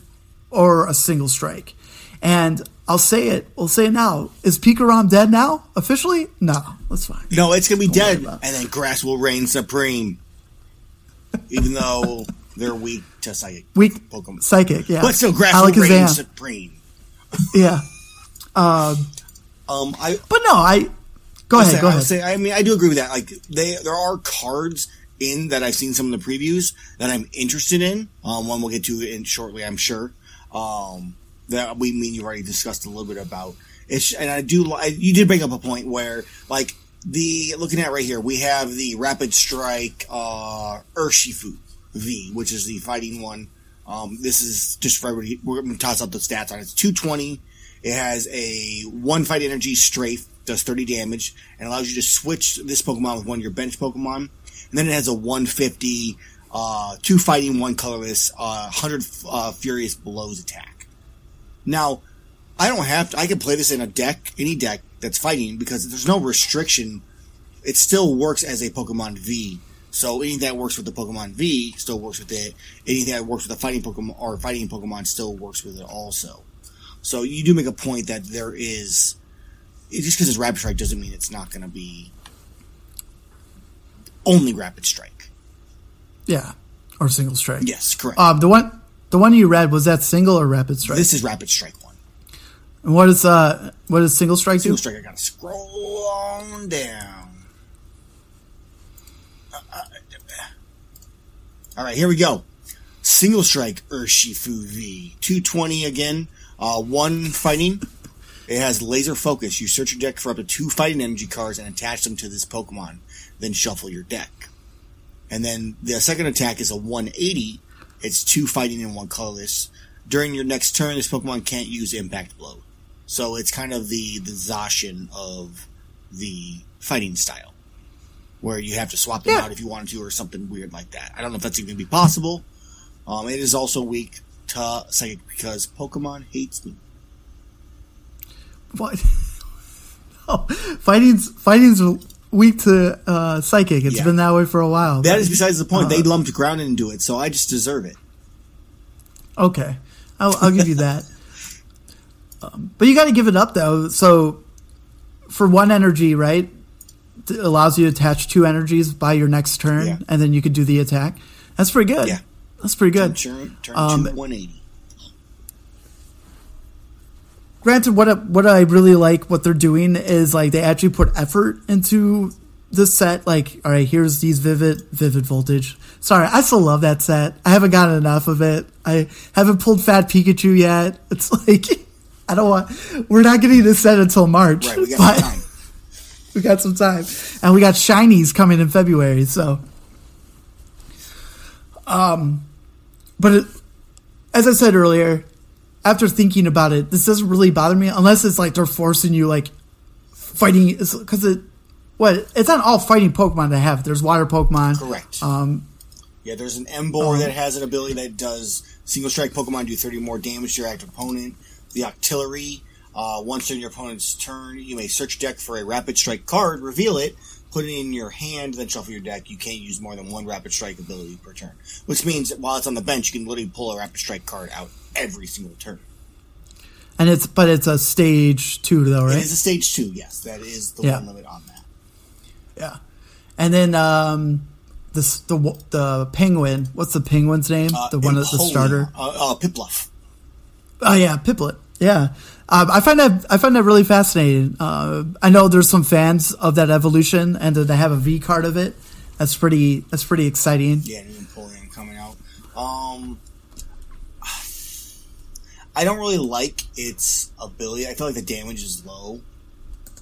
or a single strike. And I'll say it. We'll say it now. Is Pikarom dead now? Officially? No. That's fine. No, it's gonna be worry dead, and then grass will reign supreme. Even though they're weak to psychic Weak Pokemon, psychic, yeah. but still, grass will reign supreme. yeah. Um, Um, I But no, I go ahead. say, go ahead. say- I mean, I do agree with that. Like, they there are cards in that I've seen some of the previews that I'm interested in. Um, one we'll get to in shortly, I'm sure. Um, that we mean you already discussed a little bit about. It's and I do. li- You did bring up a point where like the looking at right here, we have the Rapid Strike uh, Urshifu V, which is the fighting one. Um, this is just for everybody. We're going to toss up the stats on it. It's 220. It has a one fight energy strafe, does 30 damage, and allows you to switch this Pokemon with one of your bench Pokemon. And then it has a 150, uh, two fighting, one colorless, uh, 100 uh, furious blows attack. Now, I don't have to. I can play this in a deck, any deck that's fighting, because there's no restriction. It still works as a Pokemon V. So anything that works with the Pokemon V still works with it. Anything that works with a fighting Pokemon or fighting Pokemon still works with it also. So you do make a point that there is just because it's Rapid Strike doesn't mean it's not going to be only Rapid Strike. Yeah, or single strike. Yes, correct. Um, the one, the one you read was that single or rapid strike? this is Rapid Strike one. and what is uh, what does single strike do? Single Strike. I got to scroll on down. Uh, uh, All right, here we go. Single Strike Urshifu V. 220 again. Uh, one fighting. It has laser focus. You search your deck for up to two fighting energy cards and attach them to this Pokemon. Then shuffle your deck. And then the second attack is a 180. It's two fighting and one colorless. During your next turn, this Pokemon can't use Impact Blow. So it's kind of the, the Zacian of the fighting style. Where you have to swap them Yeah. out if you wanted to or something weird like that. I don't know if that's even going to be possible. Um, it is also weak to Psychic because Pokemon hates me. What? no, fighting's fighting's weak to uh, psychic. It's Yeah. been that way for a while. That is besides the point. Uh, they lumped ground into it, so I just deserve it. Okay, I'll, I'll give you that. Um, but you got to give it up though. So for one energy, right, it allows you to attach two energies by your next turn, Yeah. and then you could do the attack. That's pretty good. Yeah. That's pretty good. Turn, turn Um, two 180. Granted, what I, what I really like what they're doing is like they actually put effort into the set. Like, all right, here's these vivid vivid voltage. Sorry, I still love that set. I haven't gotten enough of it. I haven't pulled Fat Pikachu yet. It's like I don't want. We're not getting this set until March. Right, we got but some time. we got some time, and we got shinies coming in February. So, um, but it, as I said earlier, after thinking about it, this doesn't really bother me unless it's like they're forcing you like fighting because it what it's not all fighting Pokemon that have. There's water Pokemon. Correct. Um, Yeah, there's an Emboar Um, that has an ability that does single strike Pokemon do 30 more damage to your active opponent. The Octillery, uh, once during your opponent's turn, you may search deck for a Rapid Strike card, reveal it, put it in your hand, then shuffle your deck. You can't use more than one Rapid Strike ability per turn. Which means that while it's on the bench, you can literally pull a Rapid Strike card out every single turn. and it's but it's a stage two though, It right? is a stage two, yes. That is the Yeah. one limit on that. yeah. And then um, this the the penguin. What's the penguin's name? Uh, the one that's the starter. Uh, uh, Pipluff. Oh yeah, Piplet. Yeah, um, I find that I find that really fascinating. Uh, I know there's some fans of that evolution, and that they have a V card of it. That's pretty. That's pretty exciting. Yeah, new Empoleon coming out. Um, I don't really like its ability. I feel like the damage is low.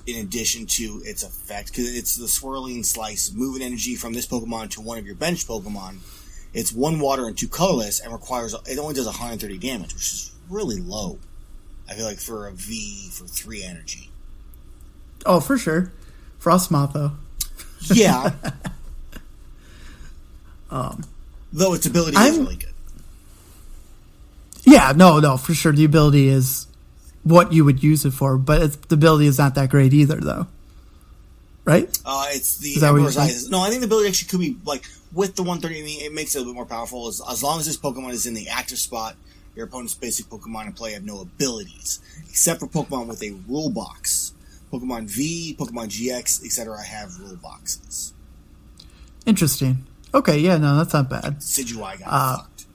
In addition to its effect, because it's the swirling slice, moving energy from this Pokemon to one of your bench Pokemon. It's one water and two colorless, and requires it only does 130 damage, which is really low. I feel like for a V for three energy. Oh, for sure. Frosmoth though. Yeah, Though its ability is I'm- really good. Yeah, no, no, for sure. The ability is what you would use it for, but it's, the ability is not that great either, though. Right? Uh, it's the Is that what you're Emperor's? Eyes. No, I think the ability actually could be like with the 130. I mean, it makes it a little bit more powerful as, as long as this Pokemon is in the active spot. Your opponent's basic Pokemon in play have no abilities, except for Pokemon with a rule box. Pokemon V, Pokemon GX, etc. I have rule boxes. Interesting. Okay, yeah, no, that's not bad. Sidgewai got Uh, fucked.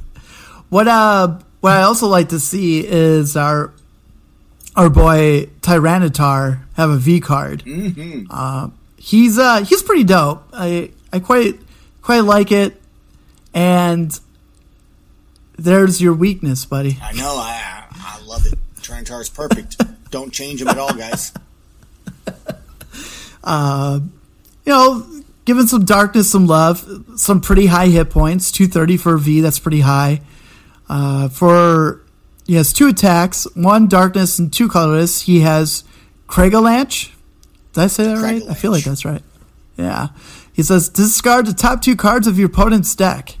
What uh what I also like to see is our our boy Tyranitar have a V card. Mm-hmm. Uh, he's uh he's pretty dope. I I quite quite like it. And there's your weakness, buddy. I know. I I, love it. Tyranitar is perfect. Don't change him at all, guys. Uh, you know, giving some darkness some love, some pretty high hit points, 230 for V. that's pretty high. Uh, for he has two attacks, one darkness and two colorless. He has Cragalanche. Did I say that right? I feel like that's right. Yeah. He says discard the top two cards of your opponent's deck.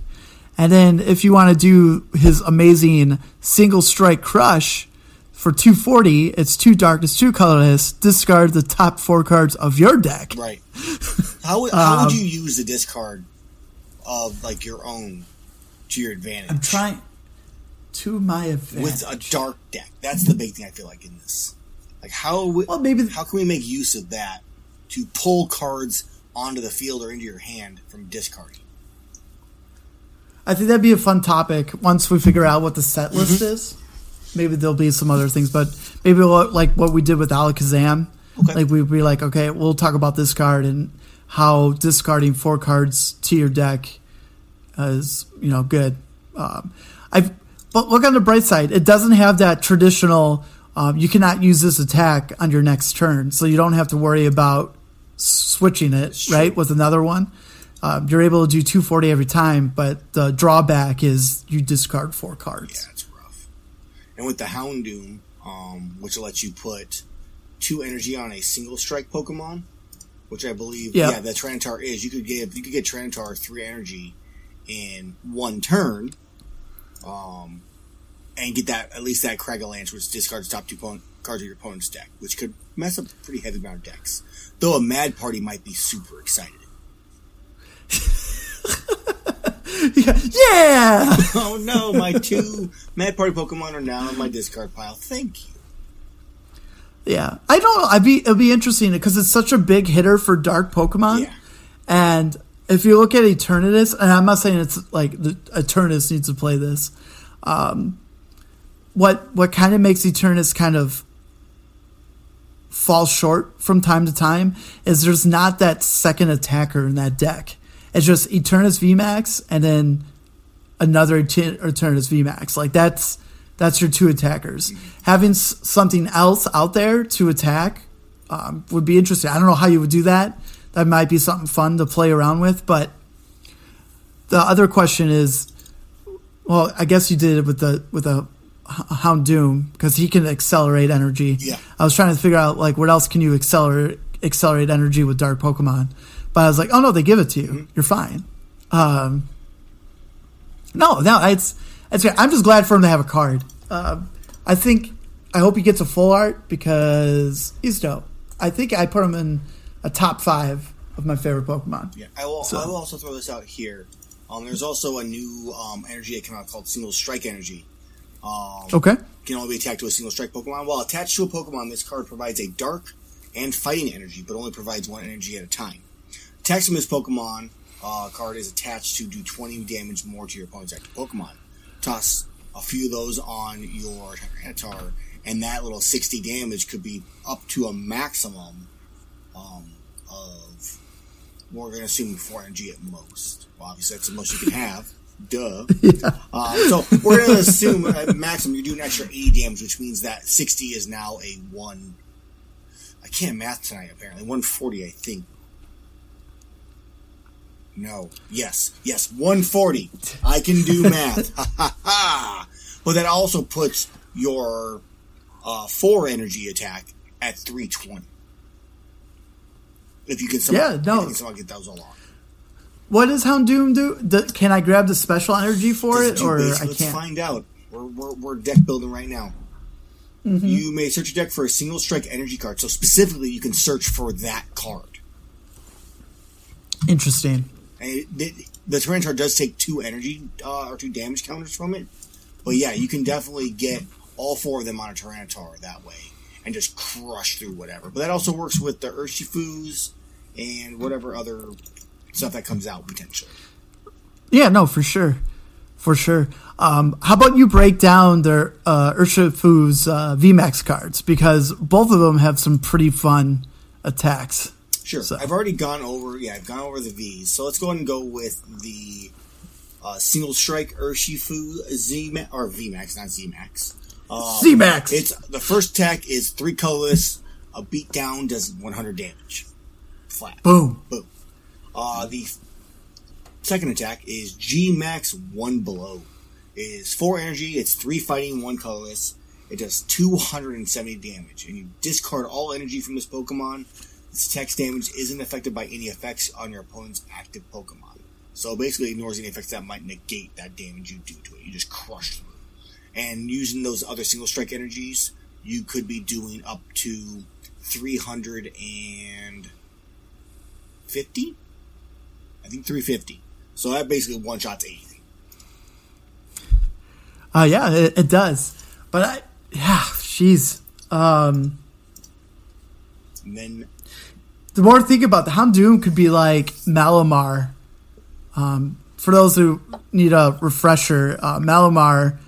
And then if you want to do his amazing single strike crush for 240, it's two darkness, two colorless. Discard the top four cards of your deck. Right. How would- how Um, would you use the discard of like your own to your advantage? I'm trying to my advantage. with a dark deck. That's the big thing I feel like in this. Like how we, Well, maybe- how can we make use of that to pull cards onto the field or into your hand from discarding? I think that'd be a fun topic once we figure out what the set list is. Maybe there'll be some other things, but maybe we'll, like what we did with Alakazam. Okay. Like we'd be like, okay, we'll talk about this card and how discarding four cards to your deck is you know good. Um, I've but look on the bright side, it doesn't have that traditional. Um, you cannot use this attack on your next turn, so you don't have to worry about switching it right with another one. Um, you're able to do 240 every time, but the drawback is you discard four cards. Yeah, it's rough. And with the Houndoom, um, which lets you put two energy on a single strike Pokemon, which I believe, Yeah. yeah, that Tyranitar is. You could give you could get Tyranitar three energy in one turn, um, and get that at least that Cragalanche, which discards top two opponent, cards of your opponent's deck, which could mess up pretty heavy amount of decks. Though a Mad Party might be super excited. yeah. oh no, my two Mad Party Pokemon are now in my discard pile. Thank you. Yeah, I don't. I'd be it'd be interesting because it's such a big hitter for dark Pokemon. Yeah. And if you look at Eternatus, and I'm not saying it's like the Eternatus needs to play this. Um, what what kind of makes Eternatus kind of fall short from time to time is there's not that second attacker in that deck. It's just Eternus VMAX and then another Eter- Eternus VMAX. Like that's that's your two attackers. Having s- something else out there to attack um, would be interesting. I don't know how you would do that. That might be something fun to play around with. But the other question is, well, I guess you did it with the with a Hound Doom because he can accelerate energy. Yeah. I was trying to figure out like what else can you accelerate accelerate energy with Dark Pokemon, but I was like, oh no, they give it to you. You're fine. Um, no, no, it's it's. I'm just glad for him to have a card. Um, I think I hope he gets a full art because he's dope. I think I put him in a top five of my favorite Pokemon. Yeah, I will. So- I will also throw this out here. Um, there's also a new um, energy that came out called Single Strike Energy. Um, Okay. Can only be attacked to a single strike Pokemon. While attached to a Pokemon, this card provides a dark and fighting energy, but only provides one energy at a time. This Pokemon uh, card is attached to do 20 damage more to your opponent's active Pokemon. Toss a few of those on your Tyranitar, and that little 60 damage could be up to a maximum um, of, we're going to assume 4 energy at most. Well, obviously, that's the most you can have. Duh. Um, so we're going to assume at maximum you're doing extra 80 damage, which means that 60 is now a 1. I can't math tonight, apparently. 140, I think. No. Yes. Yes. 140. I can do math. Ha ha ha. But that also puts your uh, 4 energy attack at 320. If you can somehow, Yeah, no. if you can somehow get those along. what does Houndoom do? do? Can I grab the special energy for it, or base- I let's can't? find out. We're, we're, we're deck building right now. Mm-hmm. You may search your deck for a single strike energy card. So specifically, you can search for that card. Interesting. And it, the, the Tyranitar does take two energy uh, or two damage counters from it. But yeah, you can definitely get all four of them on a Tyranitar that way and just crush through whatever. But that also works with the Urshifus and whatever other stuff that comes out potentially. Yeah, no, for sure, for sure. Um, how about you break down their uh, Urshifu's uh, VMAX cards because both of them have some pretty fun attacks. Sure. So- I've already gone over. Yeah, I've gone over the V's. So let's go ahead and go with the uh, single strike Urshifu Z or VMAX, not ZMAX. Um, Z-Max. It's the first attack is three colorless. A beat down does 100 damage, flat. Boom. Boom. Uh, the second attack is G Max One Blow. It is four energy. It's three fighting, one colorless. It does 270 damage, and you discard all energy from this Pokemon. Its text damage isn't affected by any effects on your opponent's active Pokemon. So basically, ignores any effects that might negate that damage you do to it. You just crush through. And using those other single strike energies, you could be doing up to 350. I think 350. So that basically one shots anything. Uh, yeah, it, it does. But I, yeah, jeez. Um, And then the more I think about the Houndoom could be like Malamar. Um, for those who need a refresher, uh, Malamar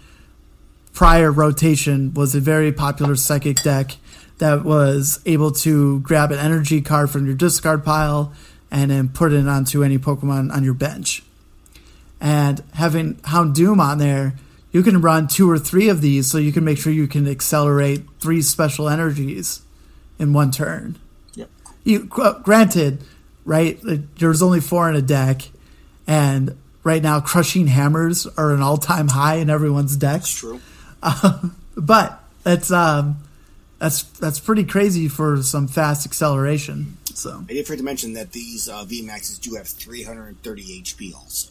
prior rotation was a very popular psychic deck that was able to grab an energy card from your discard pile and then put it onto any Pokemon on your bench. And having Houndoom on there, you can run two or three of these so you can make sure you can accelerate three special energies in one turn. You gr- granted, right? There's only four in a deck, and right now, crushing hammers are an all-time high in everyone's deck. That's True. But that's um, that's that's pretty crazy for some fast acceleration. So I did forget to mention that these uh, VMAXs do have 330 HP also.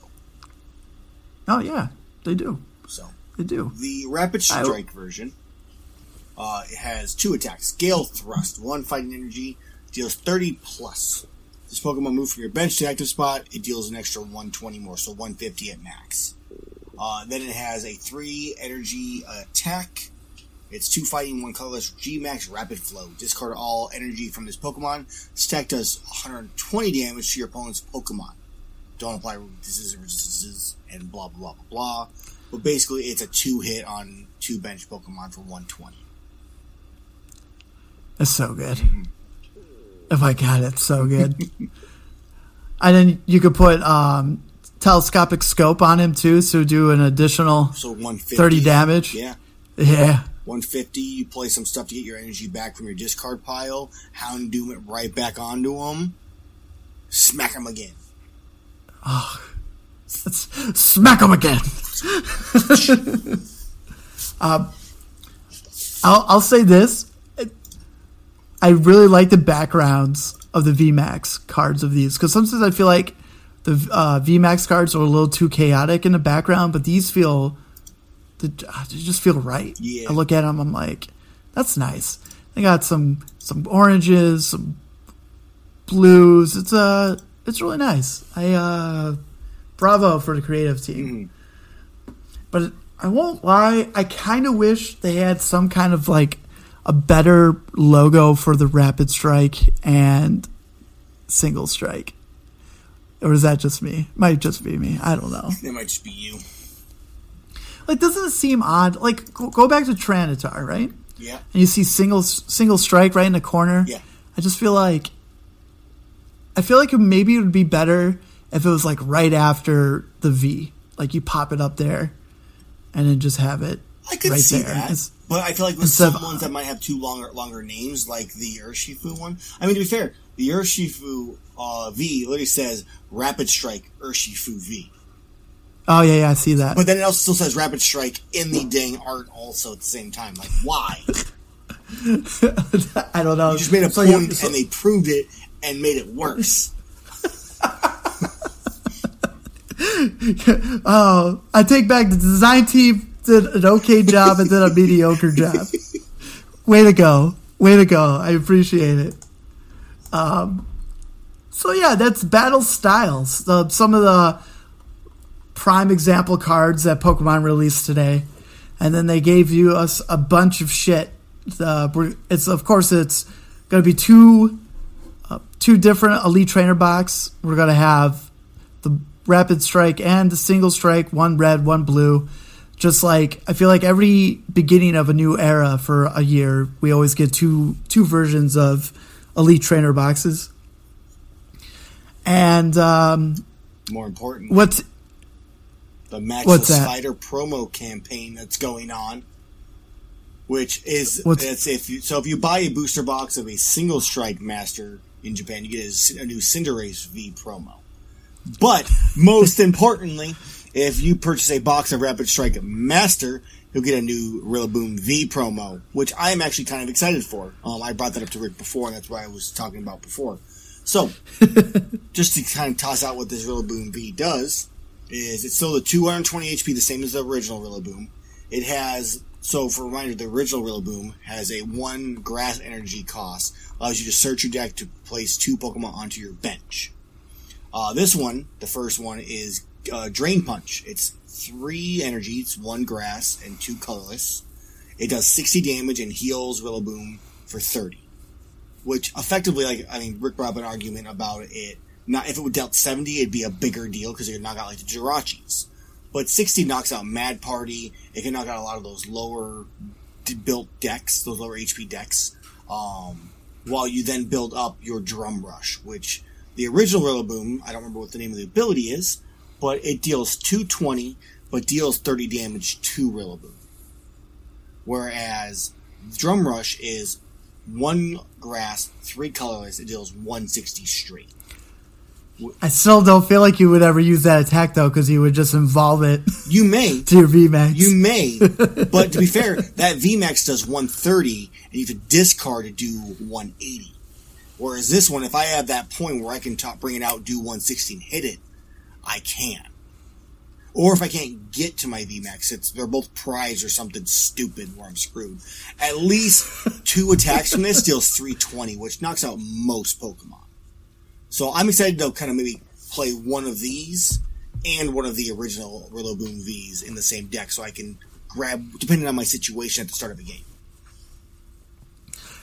oh yeah, they do, So they do. the Rapid I- Strike version uh, it has two attacks. Gale Thrust, one fighting energy, deals 30 plus. This Pokemon moves from your bench to active spot, it deals an extra 120 more, so 150 at max. Uh, then it has a three energy attack. It's two fighting, one colorless. G Max Rapid Flow. Discard all energy from this Pokemon. This attack does 120 damage to your opponent's Pokemon. Don't apply or resistances, and blah blah blah blah blah. But basically, it's a two hit on two bench Pokemon for 120. That's so good. Oh my god, it's so good. and then you could put um, telescopic scope on him too, so do an additional So 150. 30 damage? Yeah. yeah. 150, you play some stuff to get your energy back from your discard pile, Houndoom it right back onto him, smack him again. Let's smack him again. um, I'll, I'll say this. I really like the backgrounds of the VMAX cards of these because sometimes I feel like the uh, VMAX cards are a little too chaotic in the background, but these feel they they just feel right. Yeah. I look at them, I'm like, that's nice. They got some some oranges, some blues. It's uh it's really nice. I uh bravo for the creative team. But I won't lie, I kind of wish they had some kind of like a better logo for the rapid strike and single strike. Or is that just me? Might just be me. I don't know. It might just be you. Like, doesn't it seem odd? Like, go, back to Tyranitar, right? Yeah. and you see single single strike right in the corner. Yeah. I just feel like I feel like maybe it would be better if it was like right after the V, like you pop it up there, and then just have it I could right see there. that. It's- But I feel like with instead some ones that might have two longer longer names, like the Urshifu one. I mean, to be fair, the Urshifu uh, V literally says Rapid Strike Urshifu V. oh yeah, yeah, I see that. But then it also still says Rapid Strike in the dang art also at the same time. Like, why? I don't know. You just made a So point so- and they proved it and made it worse. oh, I take back the design team did an okay job and did a mediocre job. Way to go. Way to go. I appreciate it. Um, so yeah, that's battle styles. Some of the prime example cards that Pokemon released today, and then they gave you us a bunch of shit. The it's of course it's going to be two uh, two different Elite Trainer box. We're going to have the Rapid Strike and the Single Strike, one red, one blue. Just like I feel like every beginning of a new era for a year, we always get two two versions of Elite Trainer boxes. And um, More important, what's the Max What's the? Spider promo campaign that's going on, which is it's if you so if you buy a booster box of a single strike master in Japan, you get a, a new Cinderace V promo. But most importantly, if you purchase a box of Rapid Strike Master, you'll get a new Rillaboom V promo, which I am actually kind of excited for. Um, I brought that up to Rick before, and that's what I was talking about before. So, just to kind of toss out what this Rillaboom V does, is it's still the 220 HP, the same as the original Rillaboom. It has, so for a reminder, the original Rillaboom has a one grass energy cost, allows you to search your deck to place two Pokemon onto your bench. Uh, this one, the first one, is uh, Drain Punch. It's three energies, one grass, and two colorless. It does 60 damage and heals Rillaboom for 30. Which effectively, like, I mean, Rick brought up an argument about it. Not if it would dealt 70, it'd be a bigger deal because it would knock out like the Jirachis. But 60 knocks out Mad Party. It can knock out a lot of those lower built decks, those lower HP decks. Um, while you then build up your Drum Rush, which the original Rillaboom, I don't remember what the name of the ability is, but it deals 220, but deals 30 damage to Rillaboom. Whereas Drum Rush is one grass, three colorless, it deals 160 straight. I still don't feel like you would ever use that attack though, because you would just involve it You may, to your VMAX. you may, but to be fair, that VMAX does 130, and you have to discard to do 180. Whereas this one, if I have that point where I can top, bring it out, do 160 and hit it, I can. Or if I can't get to my VMAX, it's they're both prize or something stupid where I'm screwed. At least two attacks from this deals 320, which knocks out most Pokemon. So I'm excited to kind of maybe play one of these and one of the original Rillaboom Vs in the same deck, so I can grab depending on my situation at the start of a game.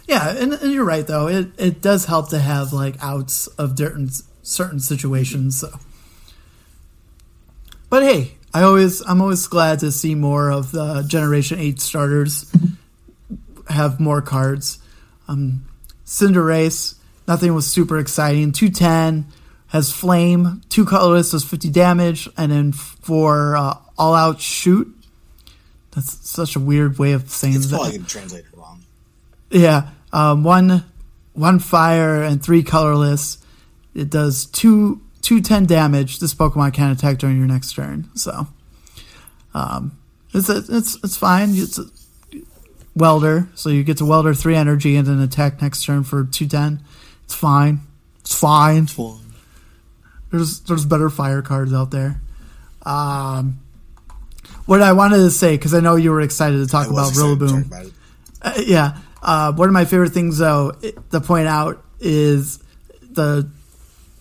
Yeah, and, and you're right though. It it does help to have like outs of certain certain situations. So, but hey, I always I'm always glad to see more of the Generation Eight starters have more cards. Um, Cinderace, nothing was super exciting. Two ten has Flame, two colorless does fifty damage, and then for uh, All Out Shoot. That's such a weird way of saying It's that. probably going to translate it wrong. Yeah, um, one one fire and three colorless. It does two two ten damage. This Pokemon can attack during your next turn. So, um, it's it's it's fine. It's a welder, so you get to welder three energy and then attack next turn for two ten. It's fine. It's fine. There's there's better fire cards out there. Um, what I wanted to say because I know you were excited to talk about Rillaboom. about. Uh, yeah. Uh, one of my favorite things, though, it, to point out is the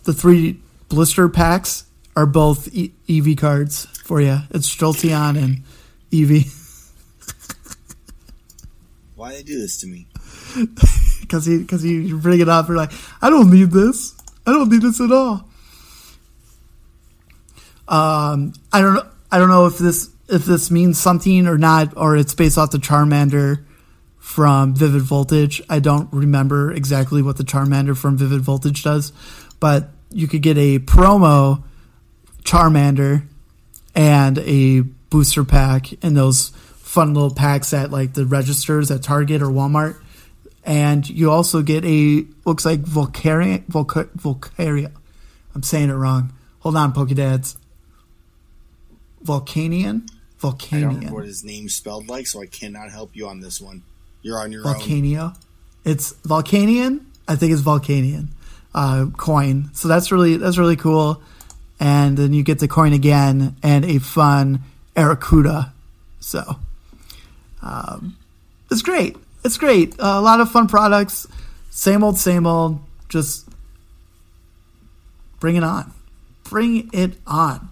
the three blister packs are both e- Eevee cards for you. It's Jolteon and Eevee. Why they do this to me? because he because you bring it up. You're like, I don't need this. I don't need this at all. Um, I don't know. I don't know if this if this means something or not, or it's based off the Charmander from Vivid Voltage. I don't remember exactly what the Charmander from Vivid Voltage does, but you could get a promo Charmander and a booster pack in those fun little packs at like the registers at Target or Walmart. And you also get a looks like Volcaria Volca, Volcaria. I'm saying it wrong. Hold on, Pokedads. Volcanian? Volcanian. I don't Volcanian. what his name's spelled like, so I cannot help you on this one. You're on your own. Volcanio. It's Volcanian. I think it's Volcanian uh, coin. So that's really that's really cool. and then you get the coin again and a fun Arrokuda. So, um, it's great. It's great. a lot of fun products. Same old, same old. Just bring it on. Bring it on.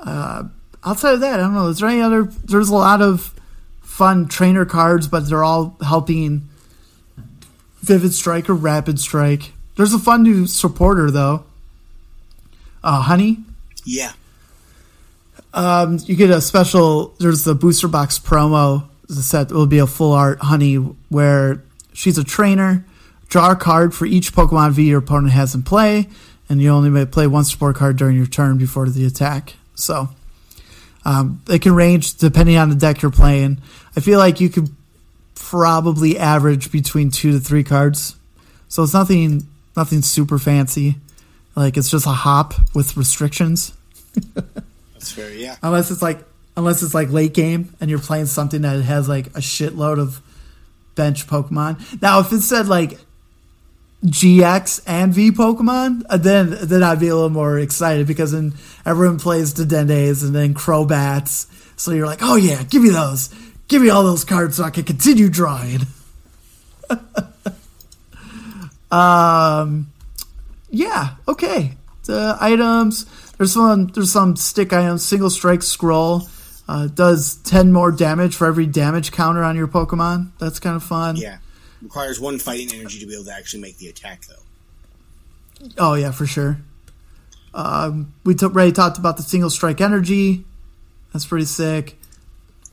Uh, outside of that, I don't know. Is there any other? There's a lot of fun trainer cards, but they're all helping Vivid Strike or Rapid Strike. There's a fun new supporter though. Uh, Honey. Yeah. Um, you get a special. There's the booster box promo. Set will be a full art Honey where she's a trainer. Draw a card for each Pokemon V your opponent has in play, and you only may play one support card during your turn before the attack. So um, it can range depending on the deck you're playing. I feel like you could probably average between two to three cards. So it's nothing nothing super fancy. Like it's just a hop with restrictions. That's fair, yeah. Unless it's like unless it's like late game and you're playing something that has like a shitload of bench Pokemon. Now if it said like GX and V Pokemon, uh, then then I'd be a little more excited because then everyone plays Dedennes and then Crobats. So you're like, oh yeah, give me those. Give me all those cards so I can continue drawing. um, yeah, okay. The items. There's some. There's some stick items. Single strike scroll. Uh, does ten more damage for every damage counter on your Pokemon. That's kind of fun. Yeah. Requires one fighting energy to be able to actually make the attack, though. Oh yeah, for sure. Um, we t- already talked about the single strike energy. That's pretty sick.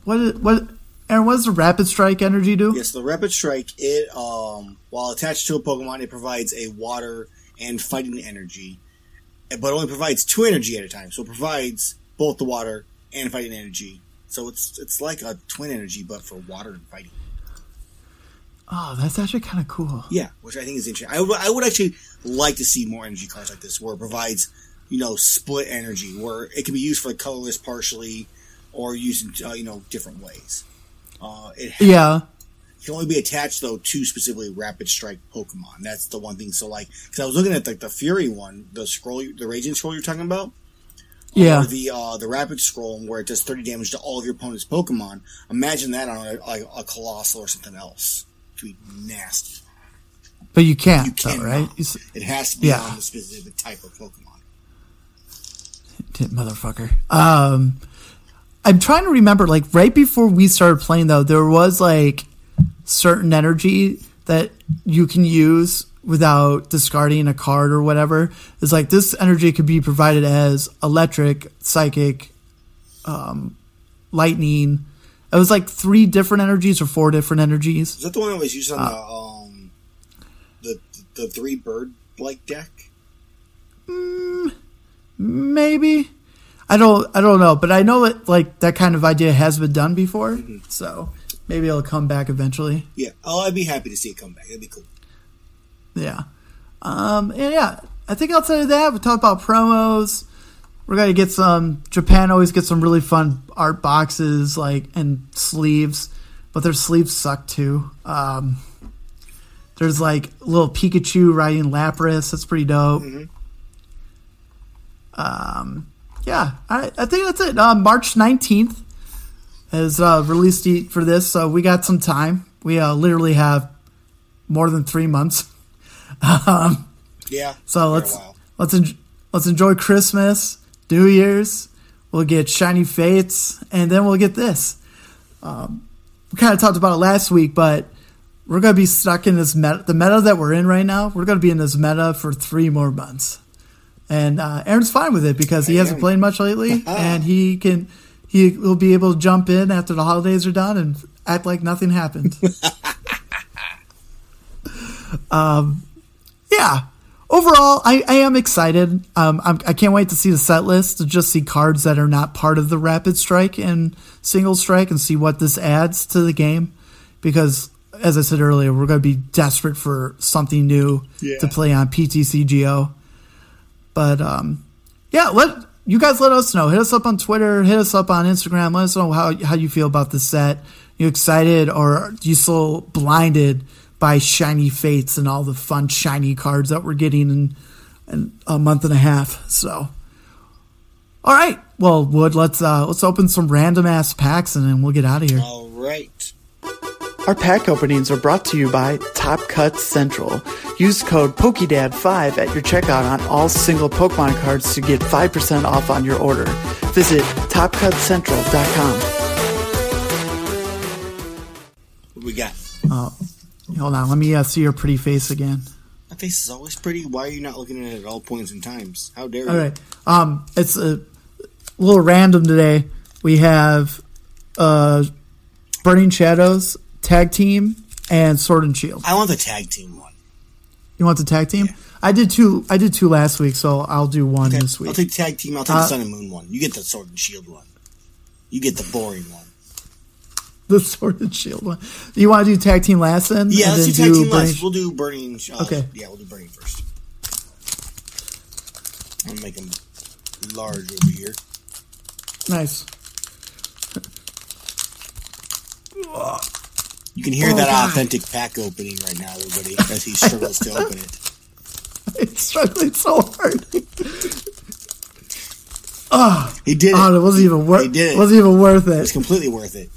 What? What? Aaron, what does the rapid strike energy do? Yes, the rapid strike. It um, while attached to a Pokemon, it provides a water and fighting energy, but only provides two energy at a time. So it provides both the water and fighting energy. So it's it's like a twin energy, but for water and fighting. Oh, that's actually kind of cool. Yeah, which I think is interesting. I would, I would actually like to see more energy cards like this, where it provides, you know, split energy, where it can be used for the colorless partially, or used in uh, you know different ways. Uh, it ha- Yeah. can only be attached though to specifically rapid strike Pokemon. That's the one thing. So like, because I was looking at like the Fury one, the scroll, the Raging Scroll you're talking about, Yeah. or the uh, the Rapid Scroll where it does 30 damage to all of your opponent's Pokemon. Imagine that on a, like a Coalossal or something else. It would be nasty. But you can't, You though, right? It has to be Yeah. on the specific type of Pokemon. Motherfucker. Um, I'm trying to remember, like right before we started playing, though, there was like certain energy that you can use without discarding a card or whatever. It's like this energy could be provided as electric, psychic, um, lightning. It was like three different energies or four different energies. Is that the one I was on Uh. the um the the three bird like deck? Maybe. I don't I don't know, but I know that like that kind of idea has been done before. So maybe it'll come back eventually. Yeah. Oh, I'd be happy to see it come back. That'd be cool. Yeah. Um and yeah, I think outside of that we talked about promos. We're gonna get some Japan always gets some really fun art boxes like and sleeves, but their sleeves suck too. Um there's like little Pikachu riding Lapras, that's pretty dope. Um yeah, I, I think that's it. Uh, March 19th is uh, release date for this, so we got some time. We uh, literally have more than three months. um, Yeah. so let's let's en- let's enjoy Christmas, New Year's. We'll get shiny fates, and then we'll get this. Um, we kind of talked about it last week, but we're gonna be stuck in this meta. The meta that we're in right now, we're gonna be in this meta for three more months, and uh, Aaron's fine with it because he I hasn't am. played much lately, and he can he will be able to jump in after the holidays are done and act like nothing happened. um, yeah. Overall, I, I am excited. Um, I'm, I can't wait to see the set list to just see cards that are not part of the Rapid Strike and Single Strike and see what this adds to the game. Because, as I said earlier, we're going to be desperate for something new Yeah. to play on PTCGO. But um, yeah, let you guys let us know. Hit us up on Twitter. Hit us up on Instagram. Let us know how how you feel about the set. You excited or you still blinded by shiny fates and all the fun shiny cards that we're getting in, in a month and a half? So All right. Well, Wood, let's uh let's open some random ass packs and then we'll get out of here. All right. Our pack openings are brought to you by Top Cut Central. Use code PokeDad5 at your checkout on all single Pokemon cards to get 5% off on your order. Visit TopCutCentral.com. What we got? Hold on, let me uh, see your pretty face again. My face is always pretty. Why are you not looking at it at all points and times? How dare you? All right. Um, it's a little random today. We have uh, Burning Shadows tag team and Sword and Shield. I want the tag team one. You want the tag team? I did two. I did two last week, so I'll do one Okay, this week. I'll take tag team. I'll take Uh, the Sun and Moon one. You get the Sword and Shield one. You get the boring one. the Sword and Shield one. You want to do tag team last then? Yeah, let's do tag team Burning last. We'll do Burning. Uh, Okay. Yeah, we'll do Burning first. Make them large over here. Nice. You can hear Oh, that God. authentic pack opening right now, everybody, as he struggles to open it. It's struggling so hard. oh, He did it. Oh, it wasn't even worth. He did it. Wasn't even worth it. It's completely worth it.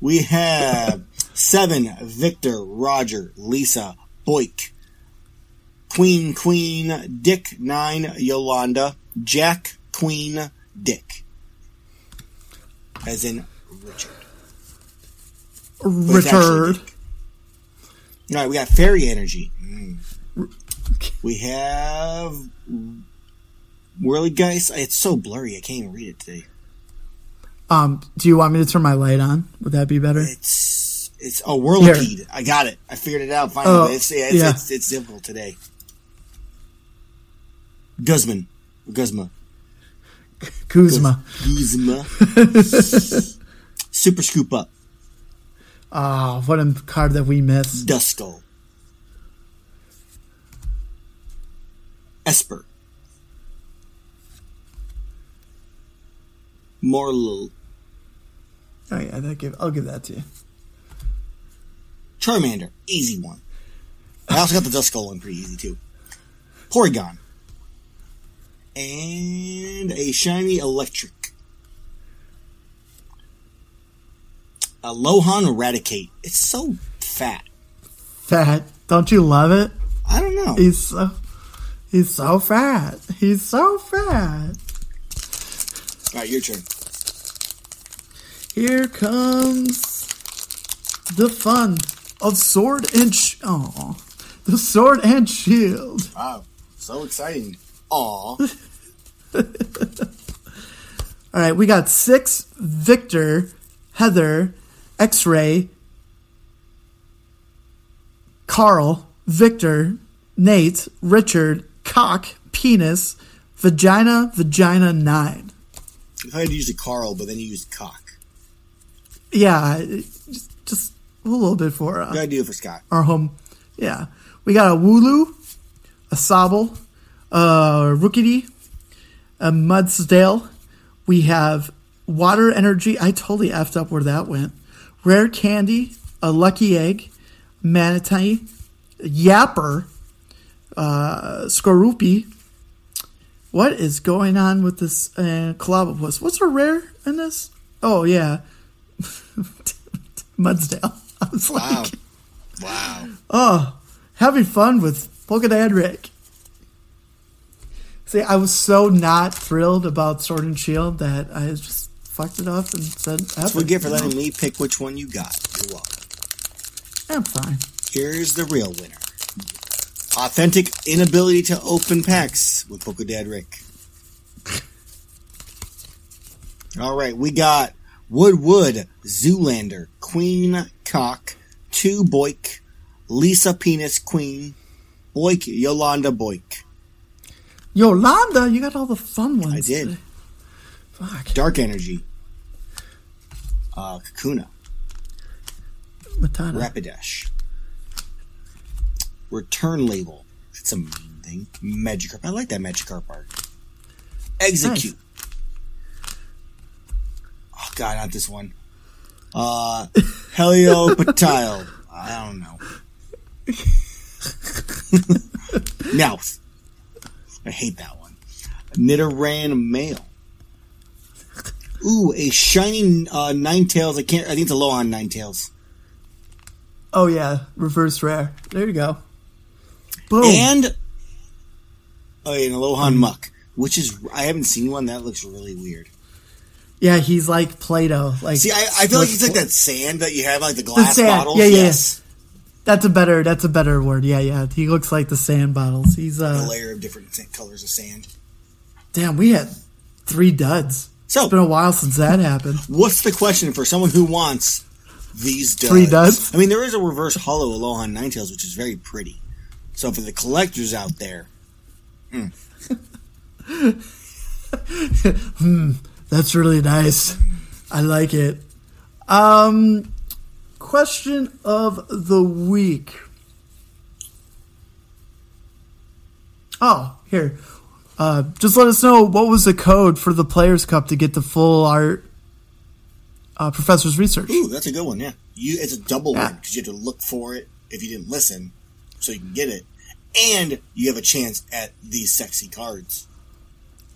We have seven Victor, Roger, Lisa, Boyk, Queen, Queen, Dick, nine, Yolanda, Jack, Queen, Dick. As in Richard. But it's actually Richard. Dick. All right, we got Fairy Energy. Mm. We have Whirly Geist. It's so blurry, I can't even read it today. Um, do you want me to turn my light on? Would that be better? It's it's oh Whirlipede. I got it. I figured it out finally. Oh, it's, yeah, it's, yeah. it's it's difficult today. Guzman, Guzma, Kuzma. Guzma. Super Scoop Up, Oh, what a card that we missed. Duskull, Espurr, Morelull, Oh yeah, that give, I'll give that to you. Charmander, easy one. I also got the Duskull one pretty easy too. Porygon. And a shiny electric. Alolan Raticate. It's so fat. Fat. Don't you love it? I don't know. He's so he's so fat. He's so fat. Alright, your turn. Here comes the fun of sword and sh- oh, the sword and shield. Wow. So exciting. Aw. All right, we got six Victor, Heather, X Ray, Carl, Victor, Nate, Richard, Cock, Penis, Vagina, Vagina 9. I had to use a Carl, but then you used cock. Yeah, just, just a little bit for uh, do it for Scott. our home. Yeah. We got a Wooloo, a Sobble, a Rookidee, a Mudsdale. We have Water Energy. I totally effed up where that went. Rare Candy, a Lucky Egg, Manatee, Yamper, uh, Skorupi. What is going on with this uh, Clobbopus? What's a rare in this? Oh, yeah. Mudsdale. I was like, Wow. Wow. Oh, having fun with Pokedad Rick. See, I was so not thrilled about Sword and Shield that I just fucked it up and said, That's what we get for letting me pick which one you got. You're welcome. I'm fine. Here's the real winner. Authentic inability to open packs with Pokedad Rick. All right, we got Wood Wood, Zoolander, Queen Cock, Two Boyk, Lisa Penis Queen, Boyk Yolanda Boyk, Yolanda, you got all the fun ones. I did. Fuck. Dark Energy, uh, Kakuna, Matana. Rapidash, Return Label. That's a mean thing. Magikarp. I like that Magikarp art. Exeggcute. Oh god, not this one. Uh, Helioptile. I don't know. Meowth. I hate that one. Nidoran Male. Ooh, a shining uh, Ninetales. I can't. I think it's Alolan Ninetales. Oh yeah, reverse rare. There you go. Boom. And oh, yeah, an Alolan Muk, which is I haven't seen one that looks really weird. yeah, he's like Play-Doh. Like See, I, I feel like he's like that sand that you have like the glass sand. bottles. Yeah, yeah. yes, That's a better. That's a better word. Yeah, yeah. He looks like the sand bottles. He's a uh. layer of different colors of sand. Damn, we had three duds. So- it's been a while since that happened. What's the question for someone who wants these duds? Three duds? I mean, there is a reverse hollow Alolan Ninetales, which is very pretty. So for the collectors out there, That's really nice. I like it. Um, question of the week. Oh, here. Uh, just let us know what was the code for the Players Cup to get the full art uh, Professor's Research. ooh, that's a good one. Yeah, you it's a double Yeah. win because you have to look for it if you didn't listen, so you can get it, and you have a chance at these sexy cards.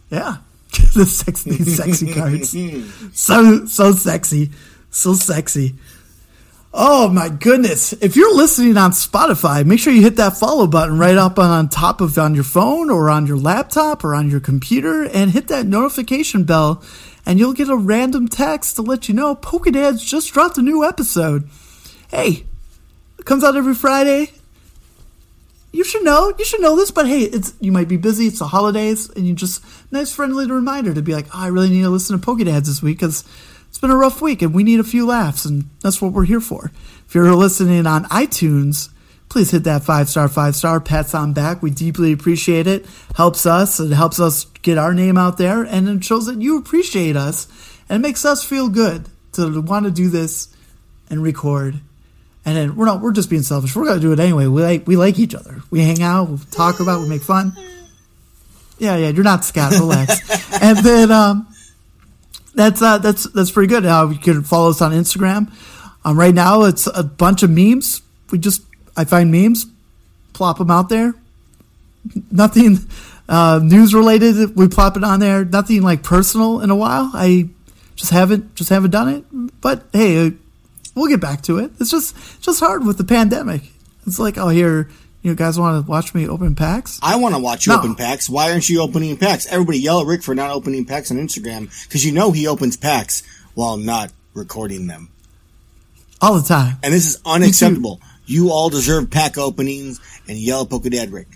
Yeah. the sexy, sexy cards. So, so sexy. So sexy. Oh my goodness. If you're listening on Spotify, make sure you hit that follow button right up on, top of on your phone or on your laptop or on your computer and hit that notification bell and you'll get a random text to let you know Pokedads just dropped a new episode. Hey, it comes out every Friday you should know. You should know this, but hey, it's you might be busy. It's the holidays, and you just nice friendly reminder to be like, oh, I really need to listen to Pokedads this week because it's been a rough week, and we need a few laughs, and that's what we're here for. If you're listening on iTunes, please hit that five star, five star. Pats on back. We deeply appreciate it. Helps us. It helps us get our name out there, and it shows that you appreciate us, and it makes us feel good to want to do this and record and then we're not we're just being selfish. We're gonna do it anyway. We like we like each other. We hang out, we talk about, we make fun. Yeah, yeah, you're not Scott, relax. and then um that's uh that's that's pretty good. Uh, you can follow us on Instagram. Um right now it's a bunch of memes. We just I find memes, plop them out there. Nothing uh news related, we plop it on there. Nothing like personal in a while. I just haven't just haven't done it. But hey, uh, we'll get back to it. It's just just hard with the pandemic. It's like, oh, here, you guys want to watch me open packs? I want to watch you No. open packs. Why aren't you opening packs? Everybody yell at Rick for not opening packs on Instagram because you know he opens packs while not recording them. All the time. And this is unacceptable. You all deserve pack openings and yell at Pokedad Rick.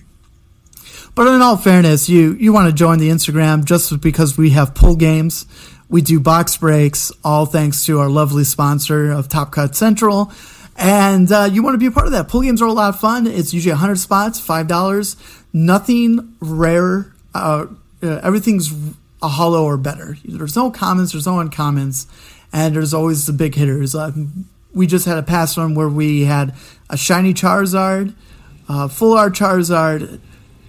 But in all fairness, you you want to join the Instagram just because we have pull games. We do box breaks, all thanks to our lovely sponsor of Top Cut Central. And uh, you want to be a part of that. Pull games are a lot of fun. It's usually 100 spots, $5. Nothing rare. Uh, uh, everything's a hollow or better. There's no commons, there's no uncommons, and there's always the big hitters. Uh, we just had a past one where we had a shiny Charizard, uh, full art Charizard.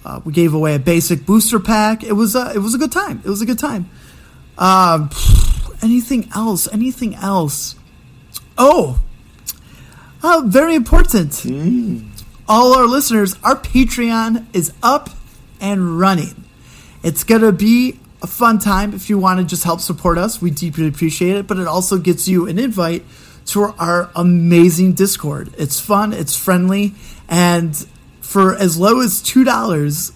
Uh, we gave away a basic booster pack. It was a, it was a good time. It was a good time. Um, anything else? Anything else? Oh, uh, very important. All our listeners, our Patreon is up and running. It's going to be a fun time if you want to just help support us. We deeply appreciate it, but it also gets you an invite to our amazing Discord. It's fun, it's friendly, and for as low as $2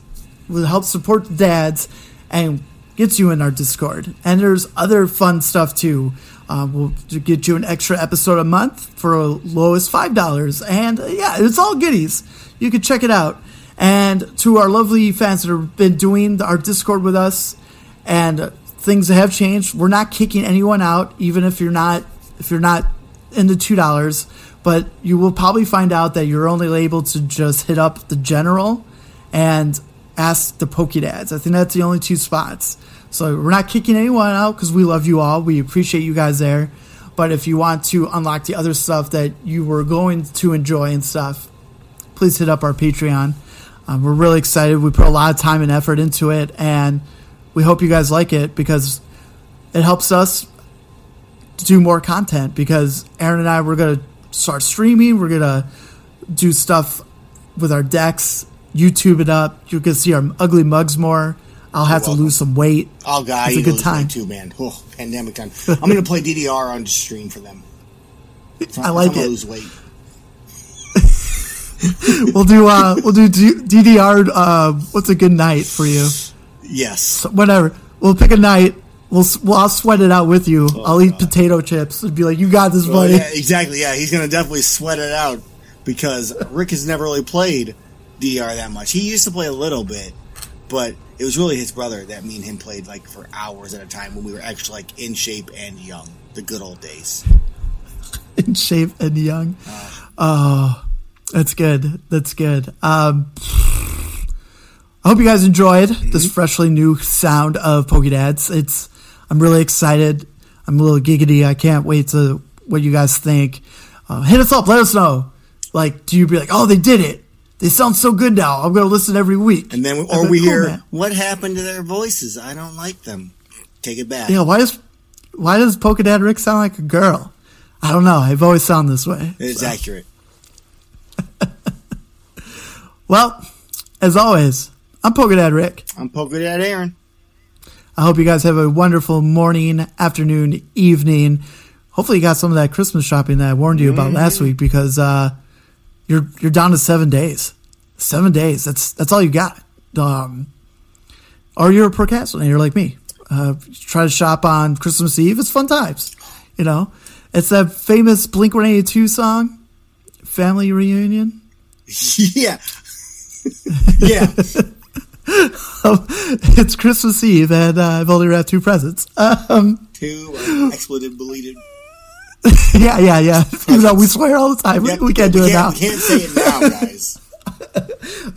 will help support the dads and gets you in our Discord. And there's other fun stuff too. Uh, we'll get you an extra episode a month for as low as five dollars, and uh, yeah, it's all goodies. You can check it out. And to our lovely fans that have been doing our Discord with us, and uh, things have changed. We're not kicking anyone out, even if you're not if you're not into two dollars. But you will probably find out that you're only able to just hit up the general and ask the Pokedads. I think that's the only two spots. So we're not kicking anyone out because we love you all. We appreciate you guys there. But if you want to unlock the other stuff that you were going to enjoy and stuff, please hit up our Patreon. Um, we're really excited. We put a lot of time and effort into it, and we hope you guys like it because it helps us to do more content. Because Aaron and I, we're gonna start streaming. We're gonna do stuff with our decks, YouTube it up. You're gonna see our ugly mugs more I'll have to lose some weight. Oh god, It's a good time. too, man. Oh, pandemic time. I'm gonna play DDR on stream for them. I like it. Lose weight. We'll do uh we'll do DDR. Uh, what's a good night for you? Yes. Whatever. We'll pick a night. We'll, well, I'll sweat it out with you. I'll eat potato chips and be like, "You got this, buddy." Oh, yeah, exactly. Yeah, he's gonna definitely sweat it out because Rick has never really played DDR that much. He used to play a little bit, but it was really his brother that me and him played like for hours at a time when we were actually like in shape and young. The good old days. in shape and young. Oh, that's good. That's good. Um, I hope you guys enjoyed this freshly new sound of Pokedads. It's I'm really excited. I'm a little giggity. I can't wait to what you guys think. Uh, hit us up. Let us know. Like, do you be like, oh, they did it? They sound so good now. I'm gonna listen every week. And then, or we like, "Cool, hear, man." what happened to their voices? I don't like them. Take it back. yeah, why does why does Pokedad Rick sound like a girl? I don't know. I've always sounded this way. It's accurate. Well, as always, I'm Pokedad Rick. I'm poking at Aaron. I hope you guys have a wonderful morning, afternoon, evening. Hopefully, you got some of that Christmas shopping that I warned you about last week because uh, you're you're down to seven days. Seven days. That's that's all you got. Um, or you're a procrastinator like me. Uh, try to shop on Christmas Eve. It's fun times. You know, it's that famous Blink One Eighty Two song, "Family Reunion." yeah. yeah. it's Christmas Eve, and uh, I've only wrapped two presents. Um, Two uh, expletive deleted. yeah, yeah, yeah. Even though we swear all the time, we- Yep, we can't do we it now. can't, We can't say it now, guys.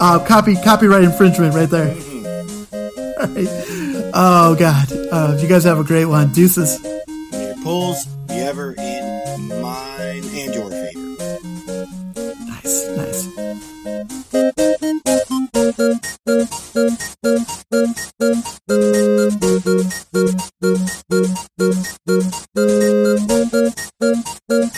Uh, copy copyright infringement right there. All right. Oh God! Uh, you guys have a great one. Deuces. Your polls be ever in mine and your favor. Nice, nice. Thank